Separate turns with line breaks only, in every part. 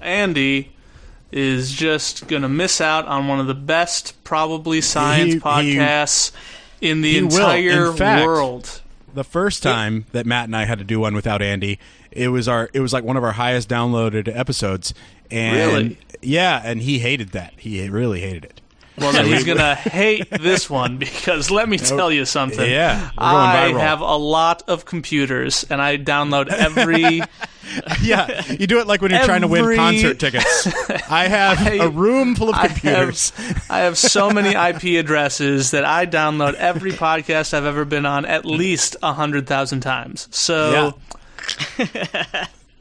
Andy is just going to miss out on one of the best, probably science
He- he-
podcasts in the entire
In fact,
world.
The first time that Matt and I had to do one without Andy, it was our it was like one of our highest downloaded episodes. And
Really?
Yeah, and he hated that. He really hated it.
Well, then he's going to hate this one because let me tell you something.
Yeah,
I have a lot of computers and I download every.
Yeah, you do it like when you're trying to win
Every-
concert tickets. I have
I-
a room full of
I
computers.
have, I have so many IP addresses that I download every podcast I've ever been on at least a hundred thousand times. So I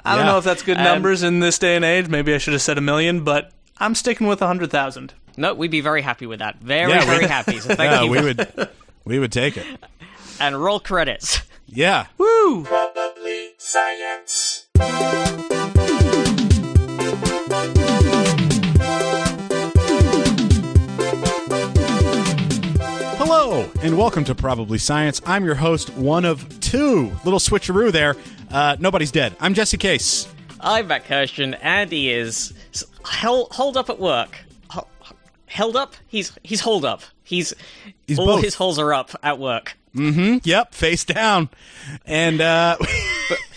don't
Yeah.
know if that's good numbers in this day and age. Maybe I should have said a million, but I'm sticking with a hundred thousand.
No, we'd be very happy with that. Very,
Yeah,
very happy. So thank
yeah,
you.
we would we would take it.
And roll credits.
Yeah.
Woo!
science Hello, and welcome to Probably Science. I'm your host, one of two. Little switcheroo there. Uh, nobody's dead. I'm Jesse Case.
I'm Matt Kirshen. Andy is s- held, hold up at work. Ho- Held up? He's he's hold up. He's,
He's
all
both.
his holes are up at work. Mm-hmm.
Yep, face down. And uh,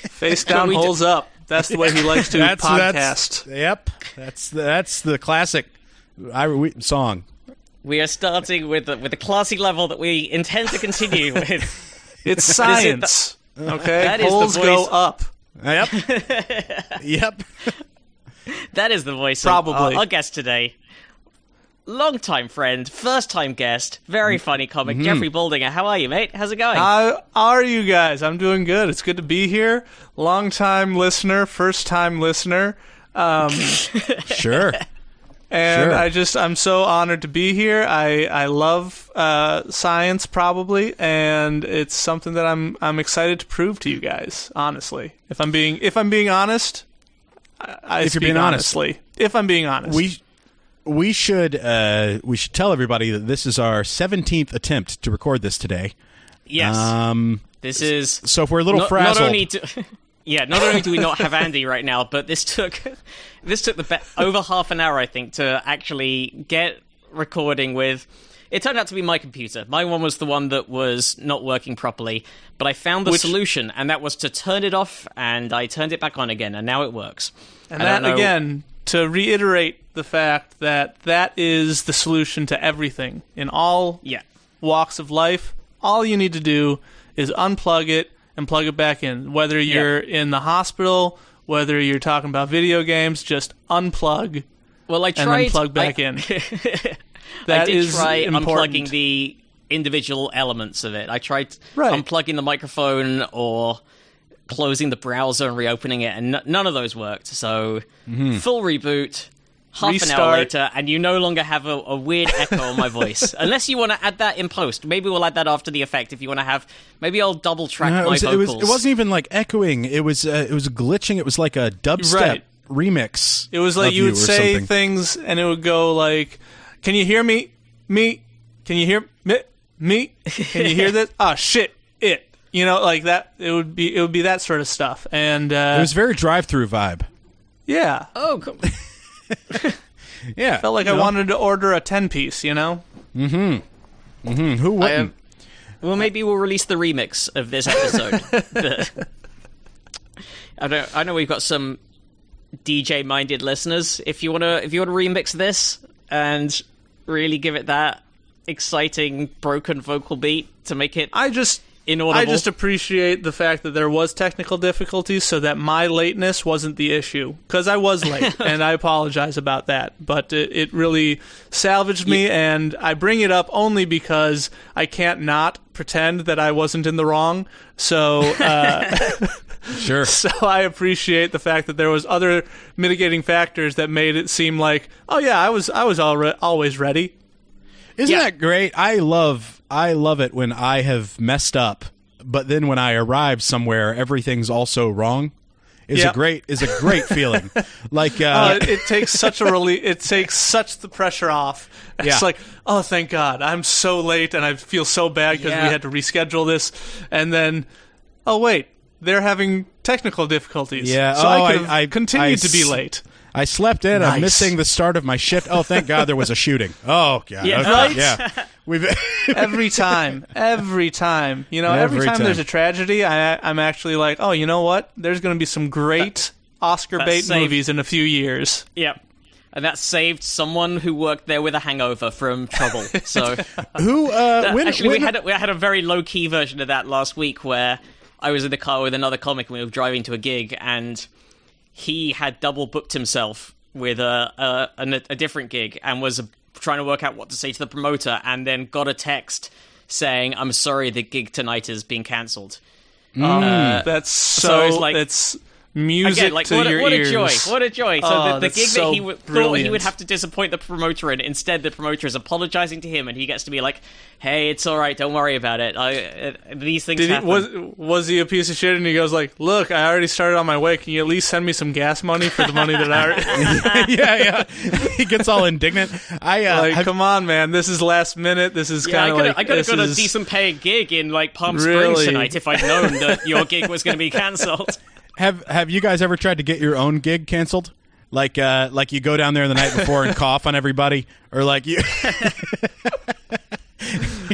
Face down,
we do-
holes up. That's the way he likes to
that's,
podcast.
that's yep. That's the, that's the classic I, we, song.
We are starting with the, with the classy level that we intend to continue with.
it's
is the-
science. okay,
That is the
holes go up.
Yep. yep.
That is the voice
Probably.
of our, our guest today. Long-time friend, first-time guest, very funny comic,
Mm-hmm.
Jeffrey Baldinger. How are you, mate? How's it going?
How are you guys? I'm doing good. It's good to be here. Long time listener, first time listener. Um,
Sure.
and
Sure.
I just I'm so honored to be here. I I love uh, science probably, and it's something that I'm I'm excited to prove to you guys. Honestly, if I'm being if I'm being honest, I, I
If you're
speak
being honest.
honestly. If I'm being honest,
We we should uh, we should tell everybody that this is our 17th attempt to record this today.
yes.
Um,
this is
so if we're a little
not,
frazzled,
not only do, yeah, not only do we not have Andy right now, but this took this took the be- over half an hour, I think, to actually get recording with. It turned out to be my computer. My one was the one that was not working properly, but I found the
Which-
solution, and that was to turn it off, and I turned it back on again, and now it works.
And
I
that
know-
again to reiterate the fact that that is the solution to everything in all
Yeah.
walks of life. All you need to do is unplug it and plug it back in. Whether you're in the hospital, whether you're talking about video games, just unplug
Well, I
and
tried.
then plug back
I,
in.
I
That
did
is
try
important.
unplugging the individual elements of it. I tried
Right.
unplugging the microphone or closing the browser and reopening it, and n- none of those worked. So mm-hmm. full reboot. Half an hour later, and you no longer have a, a weird echo on my voice. Unless you want to add that in post. Maybe we'll add that after the effect if you want to have. Maybe I'll double track
No, it,
my
was, it, was,
vocals.
it wasn't even like echoing. It was uh, it was glitching. It was like a dubstep
Right.
remix.
It was like
of
you would say
something.
things and it would go like, "Can you hear me? Me? Can you hear me? Me? Can you hear this? Oh shit! It." You know, like that. It would be. It would be that sort of stuff. And uh,
It was very drive-through vibe.
yeah,
Oh, cool.
Yeah,
felt like I
know?
wanted to order a ten piece. You know. Mm hmm. Mm hmm.
Who wouldn't?
I, um, well, maybe we'll release the remix of this episode. The- I know. I know we've got some DJ-minded listeners. If you wanna, if you wanna remix this and really give it that exciting broken vocal beat to make it
I just.
Inaudible,
I just appreciate the fact that there was technical difficulties, so that my lateness wasn't the issue. Because I was late, and I apologize about that. But it, it really salvaged me, and I bring it up only because I can't not pretend that I wasn't in the wrong. So, uh,
sure.
so I appreciate the fact that there was other mitigating factors that made it seem like, oh yeah, I was I was alre- always ready.
Isn't
Yeah.
that great? I love I love it when I have messed up, but then when I arrive somewhere, everything's also wrong. Is
Yep.
a great is a great feeling. Like
Uh,
uh,
it, it takes such a relief. It takes such the pressure off. It's
Yeah.
like, oh, thank God, I'm so late, and I feel so bad because
Yeah.
we had to reschedule this. And then, oh wait, they're having technical difficulties.
Yeah,
so
oh,
I
I- I-
continued
I
to be late.
I slept in. I'm missing the start of my shift. Oh, thank God there was a shooting. Oh, God.
Yeah,
okay,
right?
Yeah. We've
every time, every time. You know, every,
Every
time,
time.
there's a tragedy, I, I'm actually like, oh, you know what? There's going to be some great Oscar bait
safe.
movies in a few years.
Yep. And that saved someone who worked there with a hangover from trouble. So
who uh when,
actually,
when
we had a, we had a very low key version of that last week where I was in the car with another comic and we were driving to a gig and he had double booked himself with a a, a, a different gig and was trying to work out what to say to the promoter and then got a text saying, "I'm sorry, the gig tonight has been cancelled." Mm.
Uh, that's so.
so like-
it's music
Again, like
to
what, a,
your
what a
ears.
joy! What a joy! So
Oh,
the, the gig
so
that he w- thought he would have to disappoint the promoter in, instead the promoter is apologizing to him, and he gets to be like, "Hey, it's all right. Don't worry about it. I, uh, these things
Did he, was was he a piece of shit? And he goes like, "Look, I already started on my way. Can you at least send me some gas money for the money that I already?"
yeah, yeah. He gets all indignant. I uh,
like,
have-
come on, man. This is last minute. This is
yeah,
kind of
could
like
I could have
this
got a decent paying gig in like Palm
Really?
Springs tonight if I'd known that your gig was going to be cancelled.
Have have you guys ever tried to get your own gig canceled? Like uh like you go down there the night before and cough on everybody or like you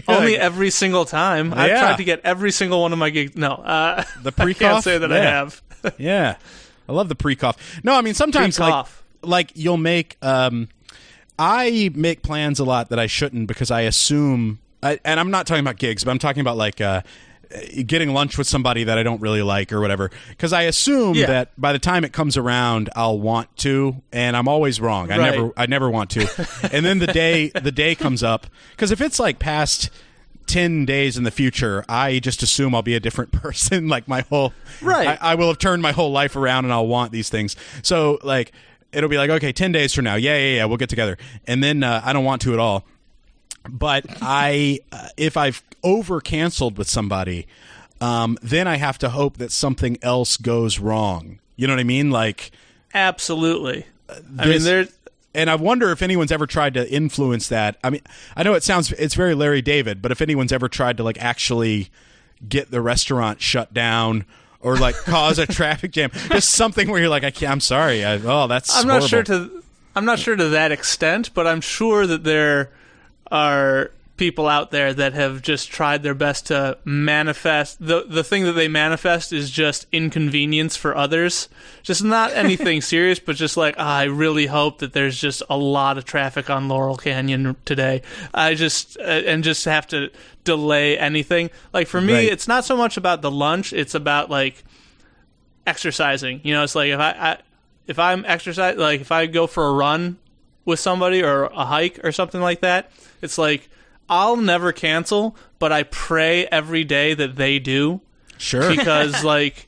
Only
like-
every single time. I've
Yeah.
tried to get every single one of my gigs. No, uh,
The pre-cough?
can't say that I have.
Yeah. I love the pre-cough. No, I mean sometimes like
Pre-cough.
like you'll make um I make plans a lot that I shouldn't because I assume I, and I'm not talking about gigs, but I'm talking about like uh getting lunch with somebody that I don't really like or whatever because I assume
Yeah.
that by the time it comes around I'll want to and I'm always wrong. I
Right.
never I never want to. and then the day the day comes up cuz if it's like past 10 days in the future, I just assume I'll be a different person like my whole
Right.
I, I will have turned my whole life around and I'll want these things. So like it'll be like okay, 10 days from now. Yeah, yeah, yeah, we'll get together. And then uh, I don't want to at all but I, uh, if I've over canceled with somebody, um, then I have to hope that something else goes wrong. You know what I mean? Like,
Absolutely. I mean,
this-
there.
and I wonder if anyone's ever tried to influence that. I mean, I know it sounds it's very Larry David, but if anyone's ever tried to like actually get the restaurant shut down or like cause a traffic jam, just something where you're like, I can't, I'm sorry. I, oh, that's
I'm not sure to. I'm not sure to that extent, but I'm sure that there are people out there that have just tried their best to manifest the the thing that they manifest is just inconvenience for others just not anything serious but just like "Ah, i really hope that there's just a lot of traffic on laurel canyon today i just uh, and just have to delay anything like for me
Right.
it's not so much about the lunch it's about like exercising. You know, it's like if I, I if I'm exercise like if I go for a run with somebody or a hike or something like that, it's like I'll never cancel, but I pray every day that they do.
Sure.
because like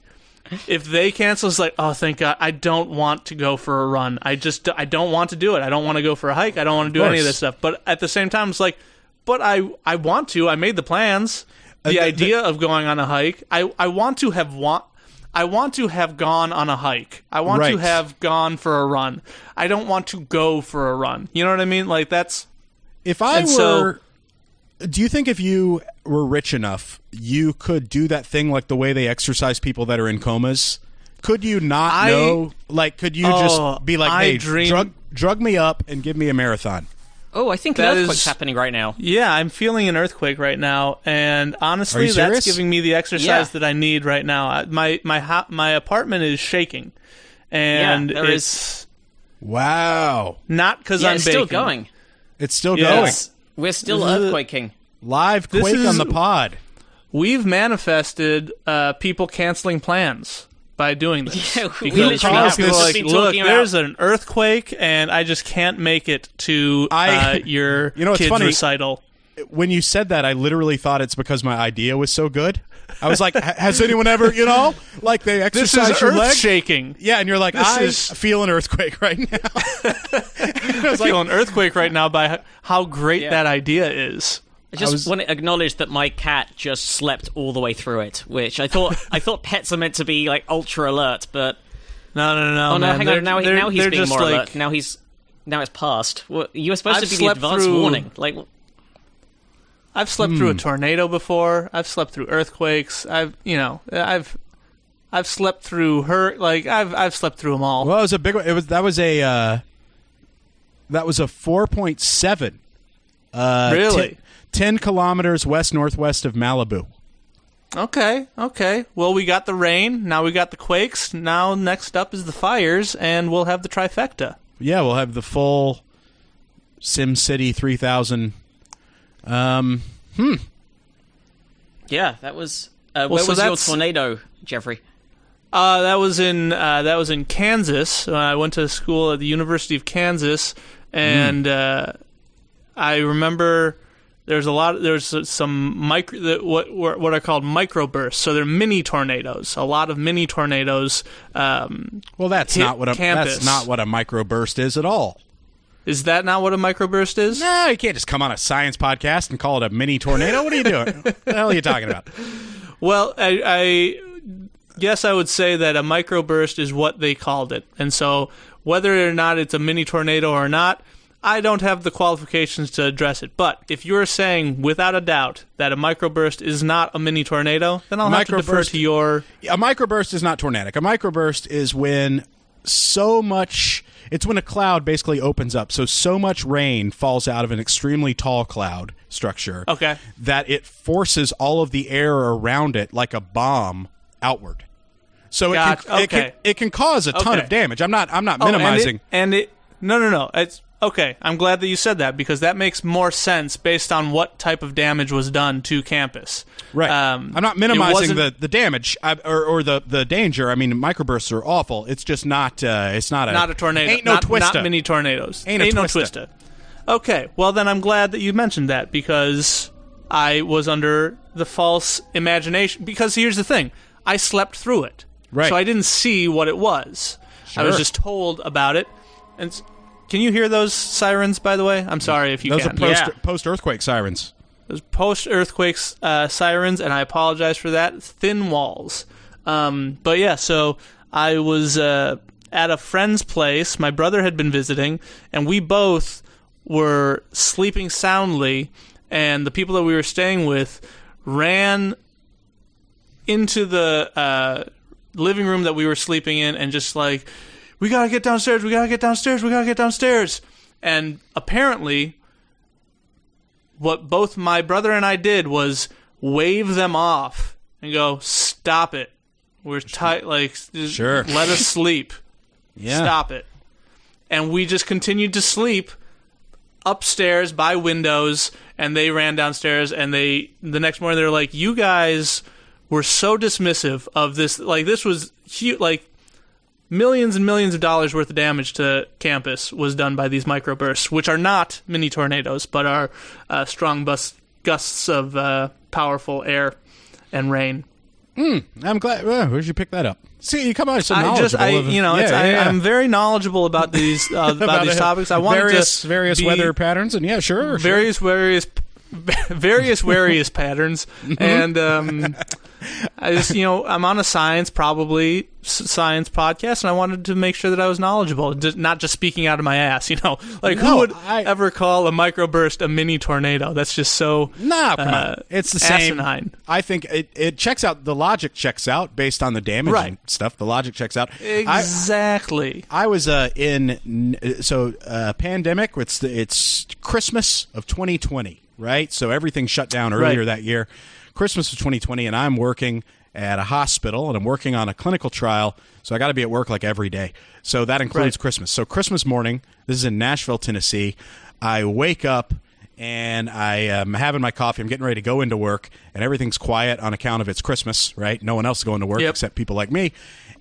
if they cancel it's like oh thank god i don't want to go for a run. I just i don't want to do it. I don't want to go for a hike. I don't want to do any of this stuff. But at the same time it's like but i i want to. I made the plans. The
the-
idea of going on a hike i i want to have want I want to have gone on a hike. I want to have gone for a run. I don't want to go for a run. You know what I mean? Like that's
If I
And so-
were, do you think if you were rich enough, you could do that thing like the way they exercise people that are in comas? Could you not
I-
know? Like, could you
Oh,
just be like, "Hey,
dream-
drug drug me up and give me a marathon"?
Oh, I think
That
an earthquake's
is-
happening right now.
Yeah, I'm feeling an earthquake right now, and honestly,
Are serious?
that's giving me the exercise
Yeah.
that I need right now. My my ha- my apartment is shaking, and
Yeah, there is-
it's
Wow,
not because
Yeah,
I'm
it's still going.
it's still
Yeah.
going
It's-
We're still
This is-
earthquaking.
live. Quake
is-
on the pod.
We've manifested uh, people canceling plans by doing this.
Yeah, we
Because
literally
have.
people are like,
been
look,
talking about-
there's an earthquake, and I just can't make it to
I-
uh, your
You know, it's
kids'
funny.
recital.
When you said that, I literally thought it's because my idea was so good. I was like, "Has anyone ever, you know, like they
This
exercise
is
your
earth
leg?"
shaking.
Yeah, and you're like,
This
"I
is-
feel an earthquake right now."
I feel an earthquake right now by how great
Yeah.
that idea is.
I just
was-
want to acknowledge that my cat just slept all the way through it, which I thought I thought pets are meant to be like ultra alert, but
No, no, no, no.
oh no,
man.
hang
They're-
on, now he, now he's being more
like,
alert. Now he's now it's past. Well, you were supposed
I've
to be the
slept
advance
through-
warning. Like,
I've slept through a
Hmm.
tornado before. I've slept through earthquakes. I've, you know, I've I've slept through her. Like I've I've slept through them all.
Well, it was a big one. It was that was a uh, that was a four point seven. Uh,
Really?
10, 10 kilometers west northwest of Malibu.
Okay, okay. Well, we got the rain. Now we got the quakes. Now next up is the fires, and we'll have the trifecta.
Yeah, we'll have the full Sim City three thousand. Um,
Yeah, that was. Uh,
Well,
where
so
was your tornado, Jeffrey?
Uh, that was in uh, that was in Kansas. Uh, I went to school at the University of Kansas, and uh, I remember there's a lot. There's some micro the, what what are called microbursts. So they're mini tornadoes. A lot of mini tornadoes. Um,
well, that's not what a
campus.
that's not what a microburst is at all.
is that not what a microburst is?
No, you can't just come on a science podcast and call it a mini tornado. What are you doing? what the hell are you talking about?
Well, I, I guess I would say that a microburst is what they called it. And so whether or not it's a mini tornado or not, I don't have the qualifications to address it. But if you're saying without a doubt that a microburst is not a mini tornado, then I'll have to defer to your
a microburst is not tornadic. A microburst is when so much it's when a cloud basically opens up. So so much rain falls out of an extremely tall cloud structure
Okay.
that it forces all of the air around it like a bomb outward. So it
Gotcha.
can, it can
Okay.
it can cause a ton
Okay.
of damage. I'm not I'm not
Oh, and it-
minimizing.
and it, no no no it's okay i'm glad that you said that because that makes more sense based on what type of damage was done to campus
Right.
um,
I'm not minimizing the, the damage I, or, or the, the danger. I mean, microbursts are awful. It's just not. Uh, it's not a
not a tornado.
Ain't no
not,
twista.
Not mini tornadoes.
Ain't a
no
twista.
twista. Okay, well then I'm glad that you mentioned that because I was under the false imagination. Because here's the thing, I slept through it,
Right.
so I didn't see what it was. Sure. I was just told about it. And can you hear those sirens? By the way, I'm sorry if you can't.
Those
can.
are post,
Yeah.
post earthquake sirens.
Those post earthquakes uh, sirens, and I apologize for that. Thin walls. Um, but yeah, so I was uh, at a friend's place. My brother had been visiting, and we both were sleeping soundly. And the people that we were staying with ran into the uh, living room that we were sleeping in and just like, we gotta get downstairs, we gotta get downstairs, we gotta get downstairs. And apparently, what both my brother and I did was wave them off and go, "Stop it! We're tight. Like,
Sure.
let us sleep.
Yeah.
Stop it." And we just continued to sleep upstairs by windows, and they ran downstairs. And they the next morning they were like, "You guys were so dismissive of this. Like, this was huge. Like." Millions and millions of dollars worth of damage to campus was done by these microbursts, which are not mini tornadoes, but are uh, strong bus- gusts of uh, powerful air and rain.
I'm glad. Well, where'd you pick that up? See, you come out so
I just, I, you know,
yeah,
it's,
yeah,
I,
yeah.
I'm very knowledgeable about these uh, about, these
uh,
topics. I wanted
various
to
various weather patterns, and yeah, sure, sure.
various various various various patterns, and um, I just you know I'm on a science probably science podcast, and I wanted to make sure that I was knowledgeable, not just speaking out of my ass. You know, like
No,
who would
I-
ever call a microburst a mini tornado? That's just so
No, come
uh,
on. It's the same. I think it, it checks out. The logic checks out based on the damage
Right.
and stuff. The logic checks out. I,
exactly.
I was uh, in so uh, pandemic. It's the, it's Christmas of 2020, right? So everything shut down earlier
Right.
that year. Christmas of 2020, and I'm working at a hospital and I'm working on a clinical trial. So I got to be at work like every day. So that includes
Right.
Christmas. So Christmas morning, this is in Nashville, Tennessee. I wake up and I am having my coffee. I'm getting ready to go into work, and everything's quiet on account of it's Christmas, right? No one else is going to work
Yep.
except people like me.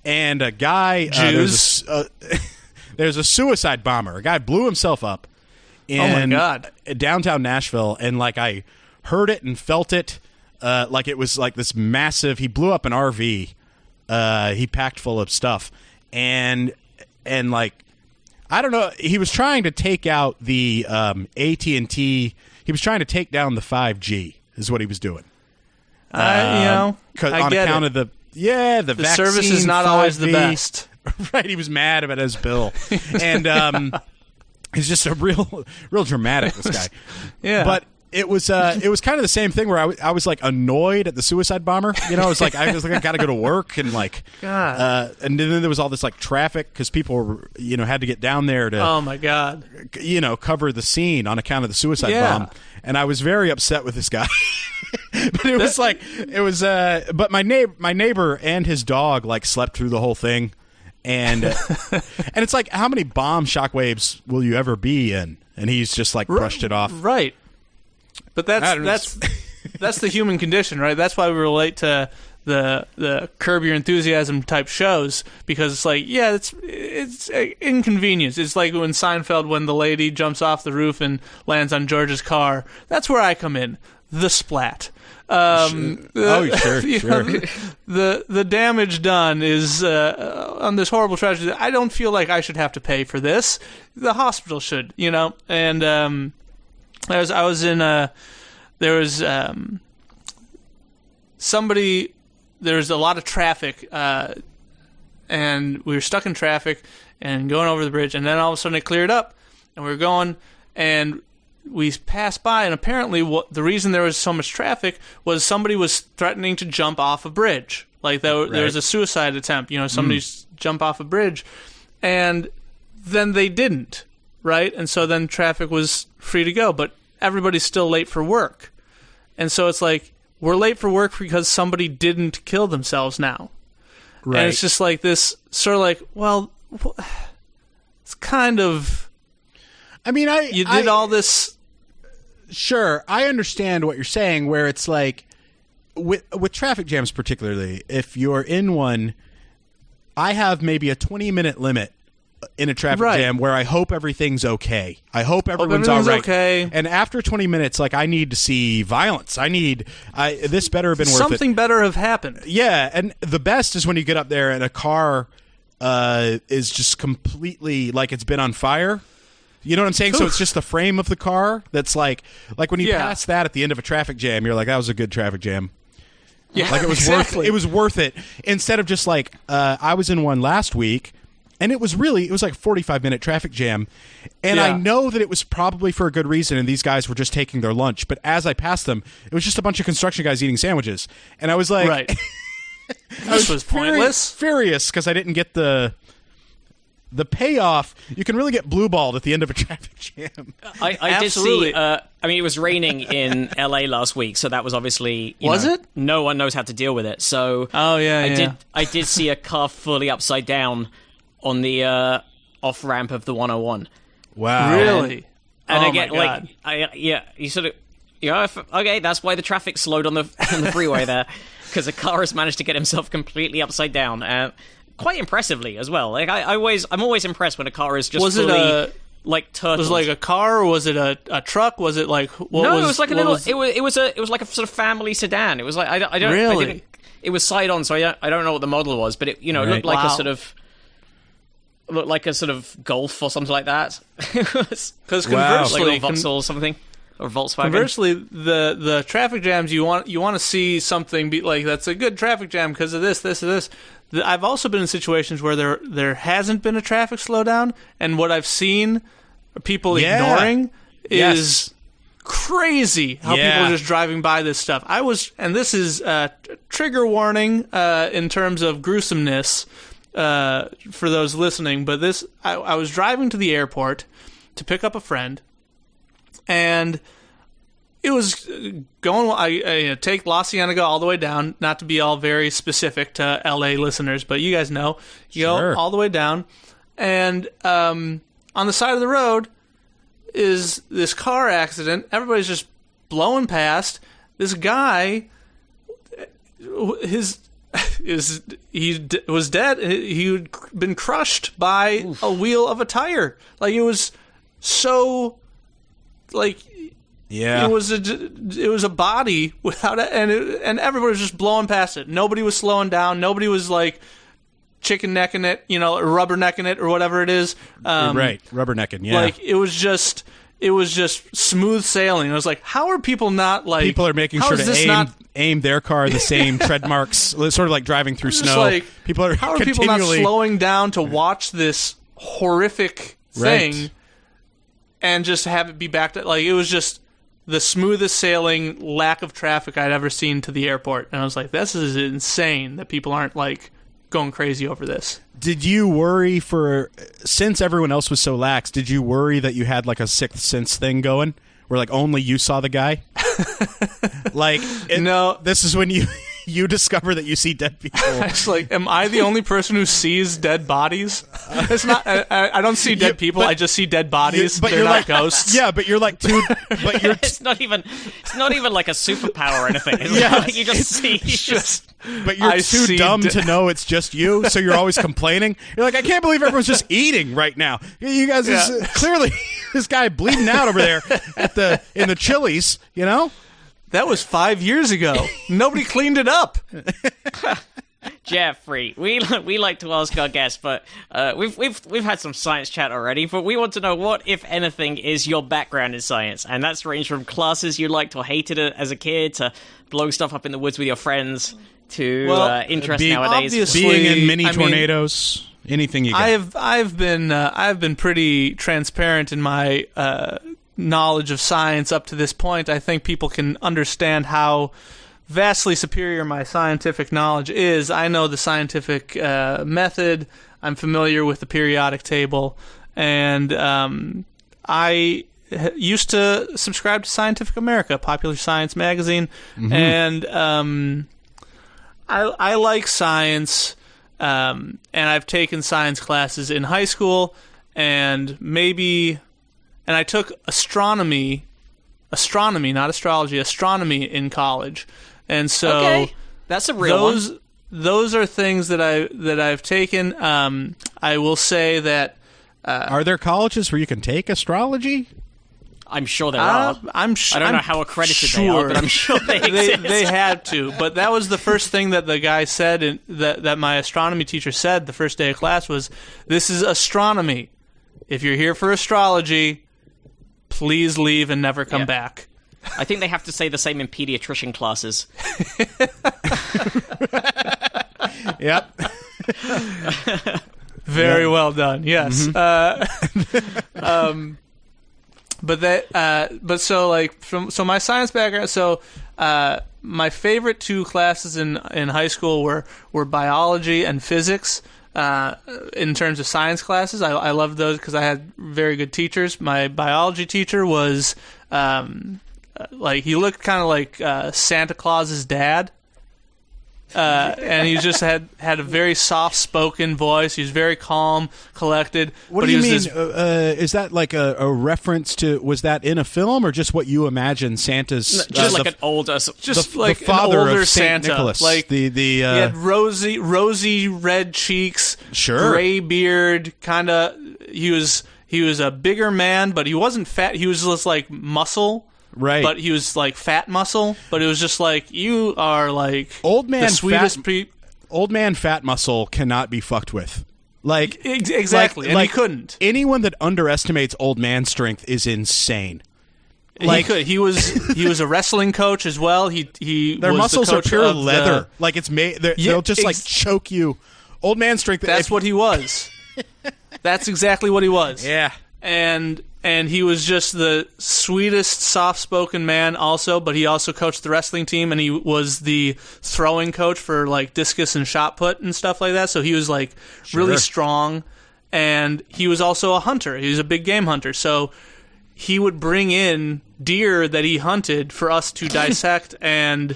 And a guy, uh, there's a uh, there's a suicide bomber. A guy blew himself up in
Oh my God.
downtown Nashville, and like I heard it and felt it, uh, like it was like this massive. He blew up an RV. Uh, he packed full of stuff, and and like I don't know. He was trying to take out the um, AT and T. He was trying to take down the five G. Is what he was doing.
I, you know,
'Cause
I
on account
it.
of the yeah the,
the service is not always the best.
right. He was mad about his bill, and um, he's just a real real dramatic. This guy.
Yeah.
But it was uh, it was kind of the same thing where I, w- I was like annoyed at the suicide bomber. You know, I was like I was like I got to go to work and like uh, and then there was all this like traffic because people were you know had to get down there to
Oh my god.
you know cover the scene on account of the suicide
Yeah.
bomb. And I was very upset with this guy. but it was like it was uh but my neighbor my neighbor and his dog like slept through the whole thing. And and it's like how many bomb shockwaves will you ever be in? And he's just like brushed it off.
Right. But that's that's that's the human condition, right? That's why we relate to the the curb your enthusiasm type shows because it's like yeah it's it's inconvenience it's like when seinfeld when the lady jumps off the roof and lands on george's car that's where i come in the splat um,
Oh, sure, sure.
know, the the damage done is uh, on this horrible tragedy. I don't feel like I should have to pay for this. The hospital should, you know. And um, I was I was in a there was um, somebody there was a lot of traffic uh, and we were stuck in traffic and going over the bridge and then all of a sudden it cleared up and we were going and we passed by and apparently what the reason there was so much traffic was somebody was threatening to jump off a bridge. Like there, there was a suicide attempt you know somebody s jump off a bridge and then they didn't right and so then traffic was free to go but everybody's still late for work and so it's like we're late for work because somebody didn't kill themselves now
Right.
and it's just like this sort of like well it's kind of
I mean, I
you did
I-
all this
Sure, I understand what you're saying. Where it's like with with traffic jams, particularly if you're in one, I have maybe a 20 minute limit in a traffic
Right.
jam where I hope everything's okay. I hope everyone's all
everything's
right.
okay.
And after 20 minutes, like I need to see violence. I need. I this better have been worth it.
something better have happened
Yeah, and the best is when you get up there and a car uh, is just completely like it's been on fire. You know what I'm saying? So it's just the frame of the car that's like like when you
Yeah.
pass that at the end of a traffic jam, you're like, that was a good traffic jam.
yeah
Like it was
exactly.
worth it was worth it. Instead of just like uh, I was in one last week and it was really it was like 45 minute traffic jam and i know that it was probably for a good reason and these guys were just taking their lunch but as i passed them it was just a bunch of construction guys eating sandwiches and i was like
right this was
furi-
pointless
furious because i didn't get the the payoff you can really get blue balled at the end of a traffic jam
I, I did see. Uh, I mean, it was raining in LA last week, so that was obviously. you
Was
know,
it?
No one knows how to deal with it. So.
Oh, yeah,
I
yeah.
did. I did see a car fully upside down on the uh, off ramp of the 101.
wow
really
And
oh
again,
my God.
like, I, yeah, you sort of, yeah, if, okay, that's why the traffic slowed on the on the freeway there, because a car has managed to get himself completely upside down, uh, quite impressively as well. Like, I, I always, I'm always impressed when a car is just
Was it a-
like turtled.
was it like a car or was it a, a truck was it like what
no,
was,
it was like a little.
was-
it was it was a it was like a sort of family sedan. It was like I, don't- I don't I
Really?
didn't- it was side on, so I don't, I don't know what the model was, but it you know it looked like a sort of looked like a sort of Golf or something like that. It was
because
Wow.
like a
conversely
Vauxhall or something or Volkswagen.
Conversely, the the traffic jams you want you want to see something be like that's a good traffic jam because of this, this, and this. The- I've also been in situations where there there hasn't been a traffic slowdown, and what I've seen people
Yeah.
ignoring
Yes.
is crazy. How
Yeah.
people are just driving by this stuff. I was, and this is uh, trigger warning uh, in terms of gruesomeness uh, for those listening. But this, I, I was driving to the airport to pick up a friend and it was going. I, I take La Cienega all the way down. Not to be all very specific to LA listeners, but you guys know you
Sure.
go all the way down, and um, on the side of the road is this car accident. Everybody's just blowing past. This guy, his is he d- was dead. He had been crushed by a wheel of a tire. Like it was so like
yeah
it was a it was a body without it, and it, and everybody was just blowing past it. Nobody was slowing down. Nobody was like chicken necking it, you know, or rubber necking it, or whatever it is. Um,
right rubbernecking yeah
Like it was just it was just smooth sailing. I was like, how are people not like?
people are making
how
sure
is
to
this
aim
not
aim their car the same tread marks, sort of like driving through
just
snow.
like
people are
how are people not
continually
slowing down to watch this horrific thing
Right.
and just have it be backed up? Like it was just the smoothest sailing, lack of traffic I'd ever seen to the airport, and I was like, this is insane that people aren't like going crazy over this.
Did you worry for since everyone else was so lax? Did you worry that you had like a sixth sense thing going, where like only you saw the guy? like it-
No.
this is when you you discover that you see dead people.
It's like, am I the only person who sees dead bodies? It's not. I, I I don't see dead
Yeah,
people.
but-
I just see dead bodies.
but
They're
you're
not
like
ghosts.
Yeah, but you're like two. But you're
It's not even. It's not even like a superpower or anything. It's
Yeah,
like you just see. You just,
Just
but you're
I
too dumb
de-
to know it's just you. So you're always complaining. You're like, I can't believe everyone's just eating right now. You guys is
Yeah.
clearly this guy bleeding out over there at the in the Chili's. You know.
That was five years ago. Nobody cleaned it up.
Jeffrey, we we like to ask our guests, but uh, we've we've we've had some science chat already. But we want to know what, if anything, is your background in science, and that's ranged from classes you liked or hated as a kid to blowing stuff up in the woods with your friends to
Well,
uh, interest
being-
nowadays.
Being in mini
I mean-
tornadoes, anything you get.
I've I've been uh, I've been pretty transparent in my uh, knowledge of science up to this point. I think people can understand how vastly superior my scientific knowledge is. I know the scientific uh, method. I'm familiar with the periodic table, and um, I used to subscribe to Scientific America, popular science magazine, and um, I, I like science, um, and I've taken science classes in high school, and maybe, and I took astronomy, astronomy, not astrology, astronomy in college, and so
okay, that's a real one.
those those are things that I that I've taken. Um, I will say that
Are there colleges where you can take astrology?
I'm sure there
uh,
are.
I'm sh-
I don't know
I'm
how accredited
sure.
they are, but I'm sure they
they
exist.
they had to, but that was the first thing that the guy said, and that that my astronomy teacher said the first day of class was, "This is astronomy. If you're here for astrology, please leave and never come
Yeah.
back."
I think they have to say the same in pediatrician classes.
Yep.
Very well done. Yes. Uh, um, but that. Uh, but so like from so my science background. So uh, my favorite two classes in in high school were were biology and physics. Uh, in terms of science classes, I, I loved those because I had very good teachers. My biology teacher was um, uh, like he looked kind of like uh, Santa Claus's dad uh, and he just had had a very soft spoken voice. He was very calm, collected.
What
but
do you mean?
This,
uh, uh, is that like a, a reference to? Was that in a film or just what you imagine Santa's?
Just
uh,
like
the,
an older.
just
the,
like
the father
an older
of Saint
Santa,
Nicholas,
like
the the uh,
he had rosy, rosy red cheeks,
Sure.
gray beard, kind of. He was he was a bigger man, but he wasn't fat. He was just like muscle.
Right.
But he was like fat muscle, but it was just like you are like
Old man
the sweetest
fat-
pe-
old man fat muscle cannot be fucked with. Like
exactly,
like-
and
like
he couldn't.
Anyone that underestimates old man strength is insane. Like-
he could. He was he was a wrestling coach as well. He he
Their
was the
muscles are pure
of the-
leather. like it's made.
Yeah,
they'll just like choke you. Old man strength.
That's
if-
what he was. That's exactly what he was.
Yeah.
And and he was just the sweetest, soft-spoken man. Also, but he also coached the wrestling team, and he was the throwing coach for like discus and shot put and stuff like that. So he was like really strong, and he was also a hunter. He was a big game hunter. So he would bring in deer that he hunted for us to dissect and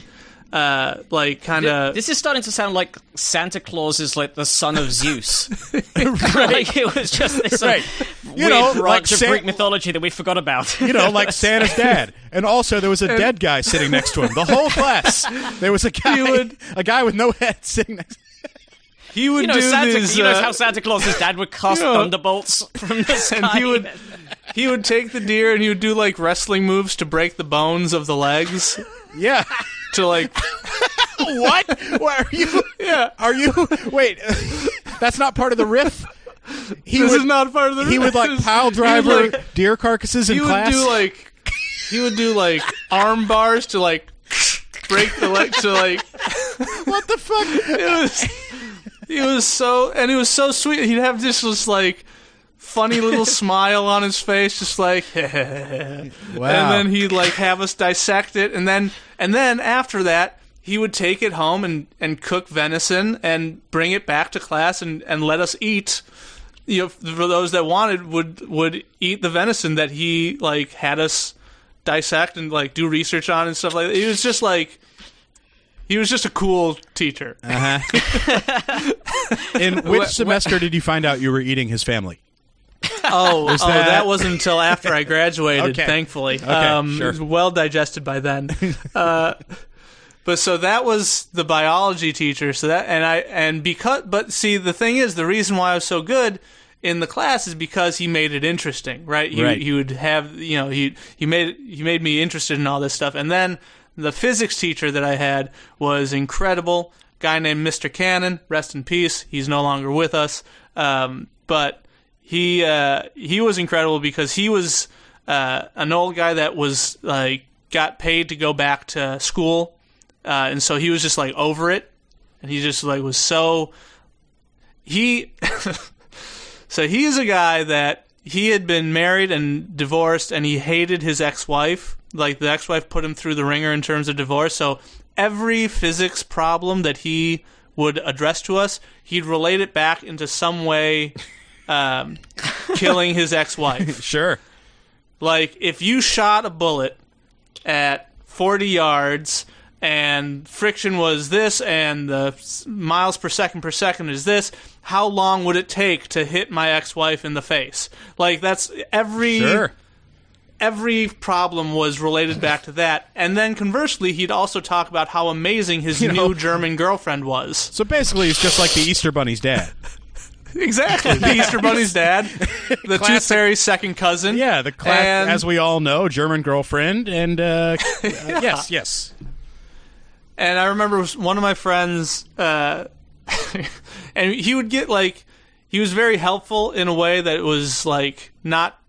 uh, like kind of
This is starting to sound like Santa Claus is like the son of Zeus. like it was just this uh,
Right.
weird
You know, like
of
San-
Greek mythology that we forgot about.
You know, like Santa's dad, and also there was a dead guy sitting next to him. The whole class, there was a guy,
would-
a guy with no head sitting next. To him.
He would
you know,
do
Santa,
these.
you know
uh,
how Santa Claus's dad would cast
you know,
thunderbolts from the sky.
and he would he would take the deer and he would do like wrestling moves to break the bones of the legs
Yeah.
To like
what? What are you?
yeah
Are you? Wait, that's not part of the riff. He
this
would,
is not part of the riff.
He would like pile driver
like-
deer carcasses in
he would do like he would do like arm bars to like break the leg to like
what the fuck?
it was he was so and he was so sweet he'd have this just like funny little smile on his face, just like,
Wow.
and then he'd like have us dissect it, and then and then after that, he would take it home and and cook venison and bring it back to class and and let us eat. You know, for those that wanted, would would eat the venison that he like had us dissect and like do research on and stuff like that. He was just like. He was just a cool teacher. Uh-huh.
In which semester did you find out you were eating his family?
Oh, oh,
that-
that wasn't until after I graduated,
Okay.
thankfully. um,
sure.
it was well digested by then. uh, but so that was the biology teacher. So that and I and because but see the thing is the reason why I was so good in the class is because he made it interesting, right? He,
Right.
he would have you know he he made he made me interested in all this stuff, and then the physics teacher that I had was incredible. Guy named Mr. Cannon, rest in peace. He's no longer with us, um, but he uh, he was incredible because he was uh, an old guy that was like got paid to go back to school, uh, and so he was just like over it, and he just like was so he. so he is a guy that he had been married and divorced, and he hated his ex-wife. Like the ex-wife put him through the ringer in terms of divorce. So every physics problem that he would address to us, he'd relate it back into some way um, killing his ex-wife.
Sure.
Like if you shot a bullet at 40 yards and friction was this and the miles per second per second is this, how long would it take to hit my ex-wife in the face? Like that's every
Sure.
every problem was related back to that. And then conversely, he'd also talk about how amazing his
You know-
new German girlfriend was.
So basically, he's just like the Easter Bunny's dad.
Exactly. The Easter Bunny's dad, the Tooth Fairy's second cousin.
Yeah, the class,
And-
as we all know, German girlfriend, and uh, uh, yes, yes.
And I remember one of my friends, uh, and he would get like, he was very helpful in a way that was like not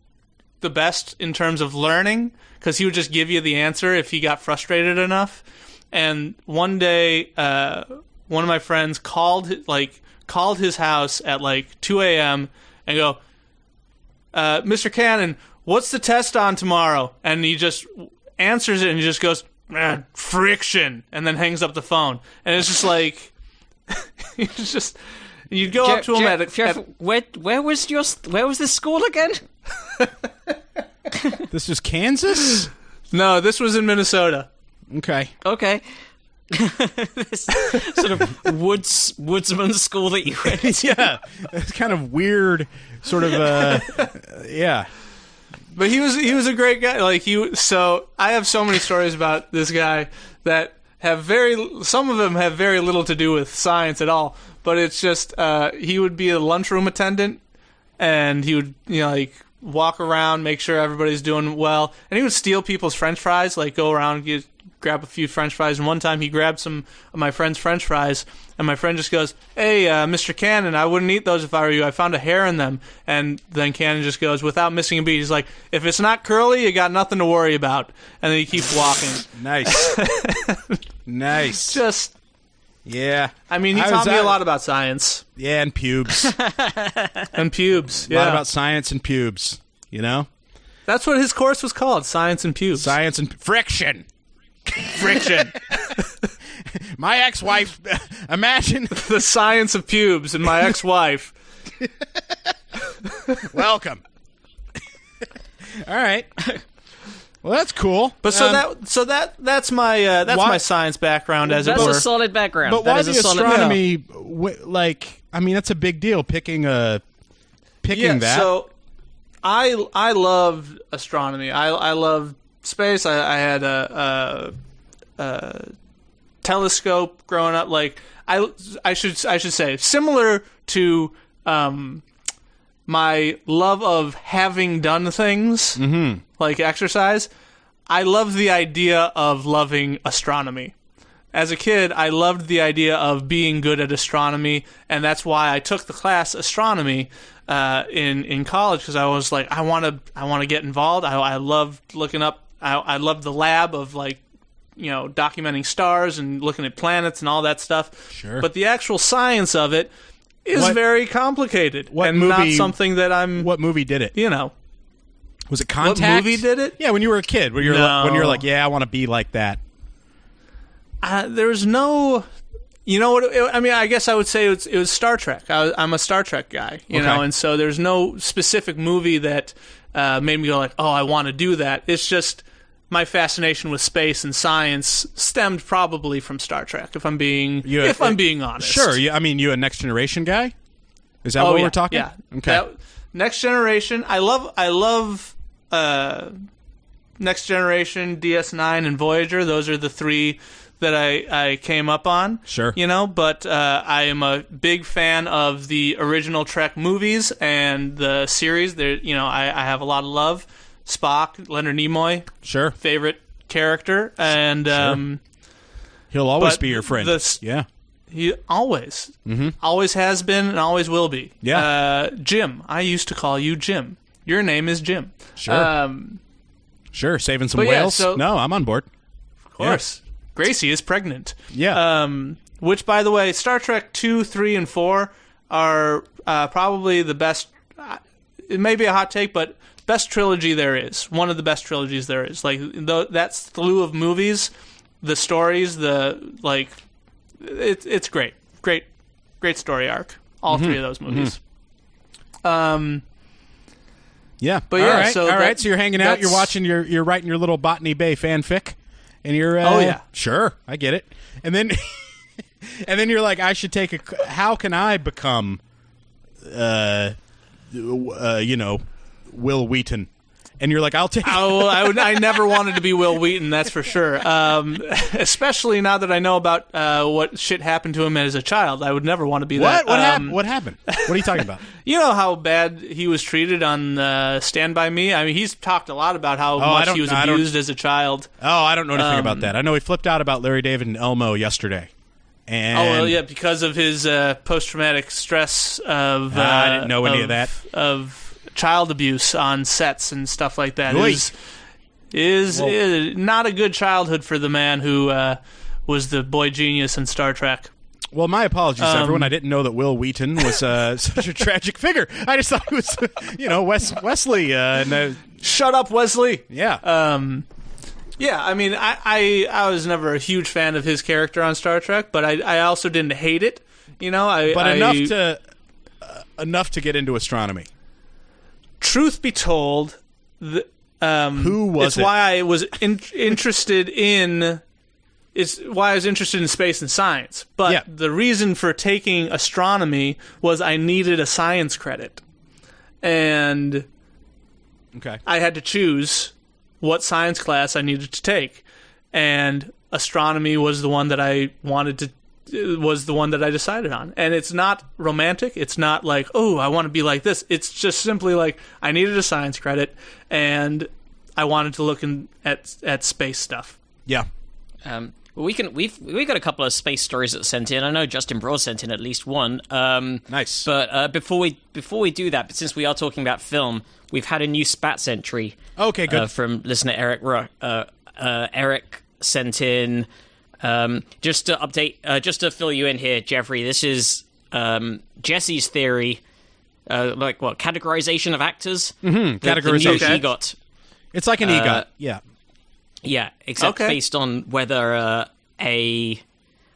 the best in terms of learning because he would just give you the answer if he got frustrated enough. And one day, uh, one of my friends called like called his house at like 2 a.m. and go, uh, Mr. Cannon, what's the test on tomorrow? And he just answers it and he just goes, "Ah, friction, and then hangs up the phone. And it's just like, it's just, you'd go up to him
Jeff-
at,
Jeff,
at
where where was your where was this school again?
This was Kansas.
no, this was in Minnesota.
Okay.
Okay. this sort of woods woodsman school that you went to.
Yeah, it's kind of weird. Sort of. Uh, yeah.
But he was he was a great guy. Like he so I have so many stories about this guy that have very some of them have very little to do with science at all. But it's just uh, he would be a lunchroom attendant, and he would you know like walk around, make sure everybody's doing well, and he would steal people's French fries, like go around get grab a few French fries. And one time he grabbed some of my friend's French fries, and my friend just goes, "Hey, uh, Mr. Cannon, I wouldn't eat those if I were you. I found a hair in them." And then Cannon just goes, without missing a beat, he's like, "If it's not curly, you got nothing to worry about." And then he keeps walking.
Nice. nice.
Just,
Yeah.
I mean, he
I
taught
was
me a lot about science
Yeah, and pubes.
And pubes.
lot
Yeah,
about science and pubes. You know,
that's what his course was called: science and pubes.
science and friction.
Friction.
My ex-wife. Imagine.
the science of pubes and my ex-wife.
Welcome. All right. Well, that's cool.
But so
Um,
that so that that's my uh, that's
why-
my science background as it
That's
were.
a solid background.
But
That
why
is
the
a solid
astronomy? w- like, I mean, that's a big deal. Picking a picking
yeah,
that.
so I I love astronomy. I I love space. I, I had a, a, a telescope growing up. Like I I should I should say similar to um my love of having done things like exercise. I love the idea of loving astronomy. As a kid, I loved the idea of being good at astronomy, and that's why I took the class astronomy uh, in in college because I was like, I want to I want to get involved. I, I loved looking up. I, I loved the lab of like you know documenting stars and looking at planets and all that stuff.
Sure.
But the actual science of it, is
What-
very complicated
what
and
movie-
not something that I'm.
What movie did it?
You know,
Was it Contact?
movie did it?
Yeah, when you were a kid, when you're like, when you're
No.
like, yeah, I want to be like that.
uh, there's no. You know what? I mean, I guess I would say it was, it was Star Trek. I was, I'm a Star Trek guy, you
Okay.
know, and so there's no specific movie that uh, made me go like, "Oh, I want to do that." It's just my fascination with space and science stemmed probably from Star Trek. If I'm being,
You-
if I'm being honest,
Sure. You, I mean, you a Next Generation guy? Is that
Oh
what
yeah,
we're talking?
Yeah.
Okay.
That- next generation. I love. I love. Uh, next generation, DS9, and Voyager. Those are the three that I, I came up on.
Sure.
You know, but uh, I am a big fan of the original Trek movies and the series. There, you know, I, I have a lot of love. Spock, Leonard Nimoy,
sure.
favorite character, and um,
He'll always be your friend.
the
yeah.
he always, always has been, and always will be.
Mm-hmm. Yeah.
Uh, Jim. I used to call you Jim. Your name is Jim.
Sure.
Um,
Sure. Saving some
but yeah,
whales.
so-
no, I'm on board.
of course. Gracie is pregnant.
Yeah.
Um, which, by the way, Star Trek two, three, and four are uh, probably the best. It may be a hot take, but best trilogy there is. One of the best trilogies there is. Like th- that slew of movies, the stories, the like. It, it's great, great, great story arc. All
Mm-hmm.
three of those movies. Um,
yeah.
but
All
yeah,
right.
so
all right.
that-
So you're hanging out. You're watching. You're you're writing your little Botany Bay fanfic, and you're. Uh,
Oh, yeah.
Sure. I get it. And then, and then you're like, I should take a. How can I become, uh, uh you know, Wil Wheaton? And you're like, I'll take.
Oh, I would. I never wanted to be Wil Wheaton. That's for sure. Um, especially now that I know about uh, what shit happened to him as a child. I would never want to be
What?
that.
What
Um,
happened? What happened? What are you talking about?
You know how bad he was treated on uh, Stand by Me. I mean, he's talked a lot about how
Oh, I
much
don't-
he was
I don't-
abused as a child.
Oh, I don't know anything
Um,
about that. I know he flipped out about Larry David and Elmo yesterday. And
Oh well, yeah, because of his uh, post traumatic stress of. Uh,
I didn't know any of that.
Of child abuse on sets and stuff like that
Oy.
is is,
Well-
is not a good childhood for the man who uh, was the boy genius in Star Trek.
Well, my apologies,
Um,
everyone. I didn't know that Wil Wheaton was uh, such a tragic figure. I just thought it was, you know, Wes Wesley. Uh, and, uh,
Shut up, Wesley.
yeah,
Um, yeah, I mean, I, I I was never a huge fan of his character on Star Trek, but I I also didn't hate it. You know, I
but
I-
enough to uh, enough to get into astronomy.
truth be told, the, um,
Who was
it's
it?
why I was in, interested in. It's why I was interested in space and science. But
Yeah.
the reason for taking astronomy was I needed a science credit, and
Okay,
I had to choose what science class I needed to take, and astronomy was the one that I wanted to was the one that I decided on. And it's not romantic. It's not like, "Oh, I want to be like this." It's just simply like I needed a science credit and I wanted to look in at at space stuff.
yeah,
Um, well, we can we've we got a couple of space stories that sent in. I know Justin Broad sent in at least one. Um,
Nice.
But uh, before we before we do that, but since we are talking about film, we've had a new Spats entry.
Okay, good.
Uh, from listener Eric. Ru- Uh, uh, Eric sent in um, just to update, uh, just to fill you in here, Jeffrey. This is um, Jesse's theory. Uh, like what categorization of actors? Mm-hmm,
categorization.
he got
it's like an EGOT. Yeah,
yeah, except
Okay.
based on whether uh, a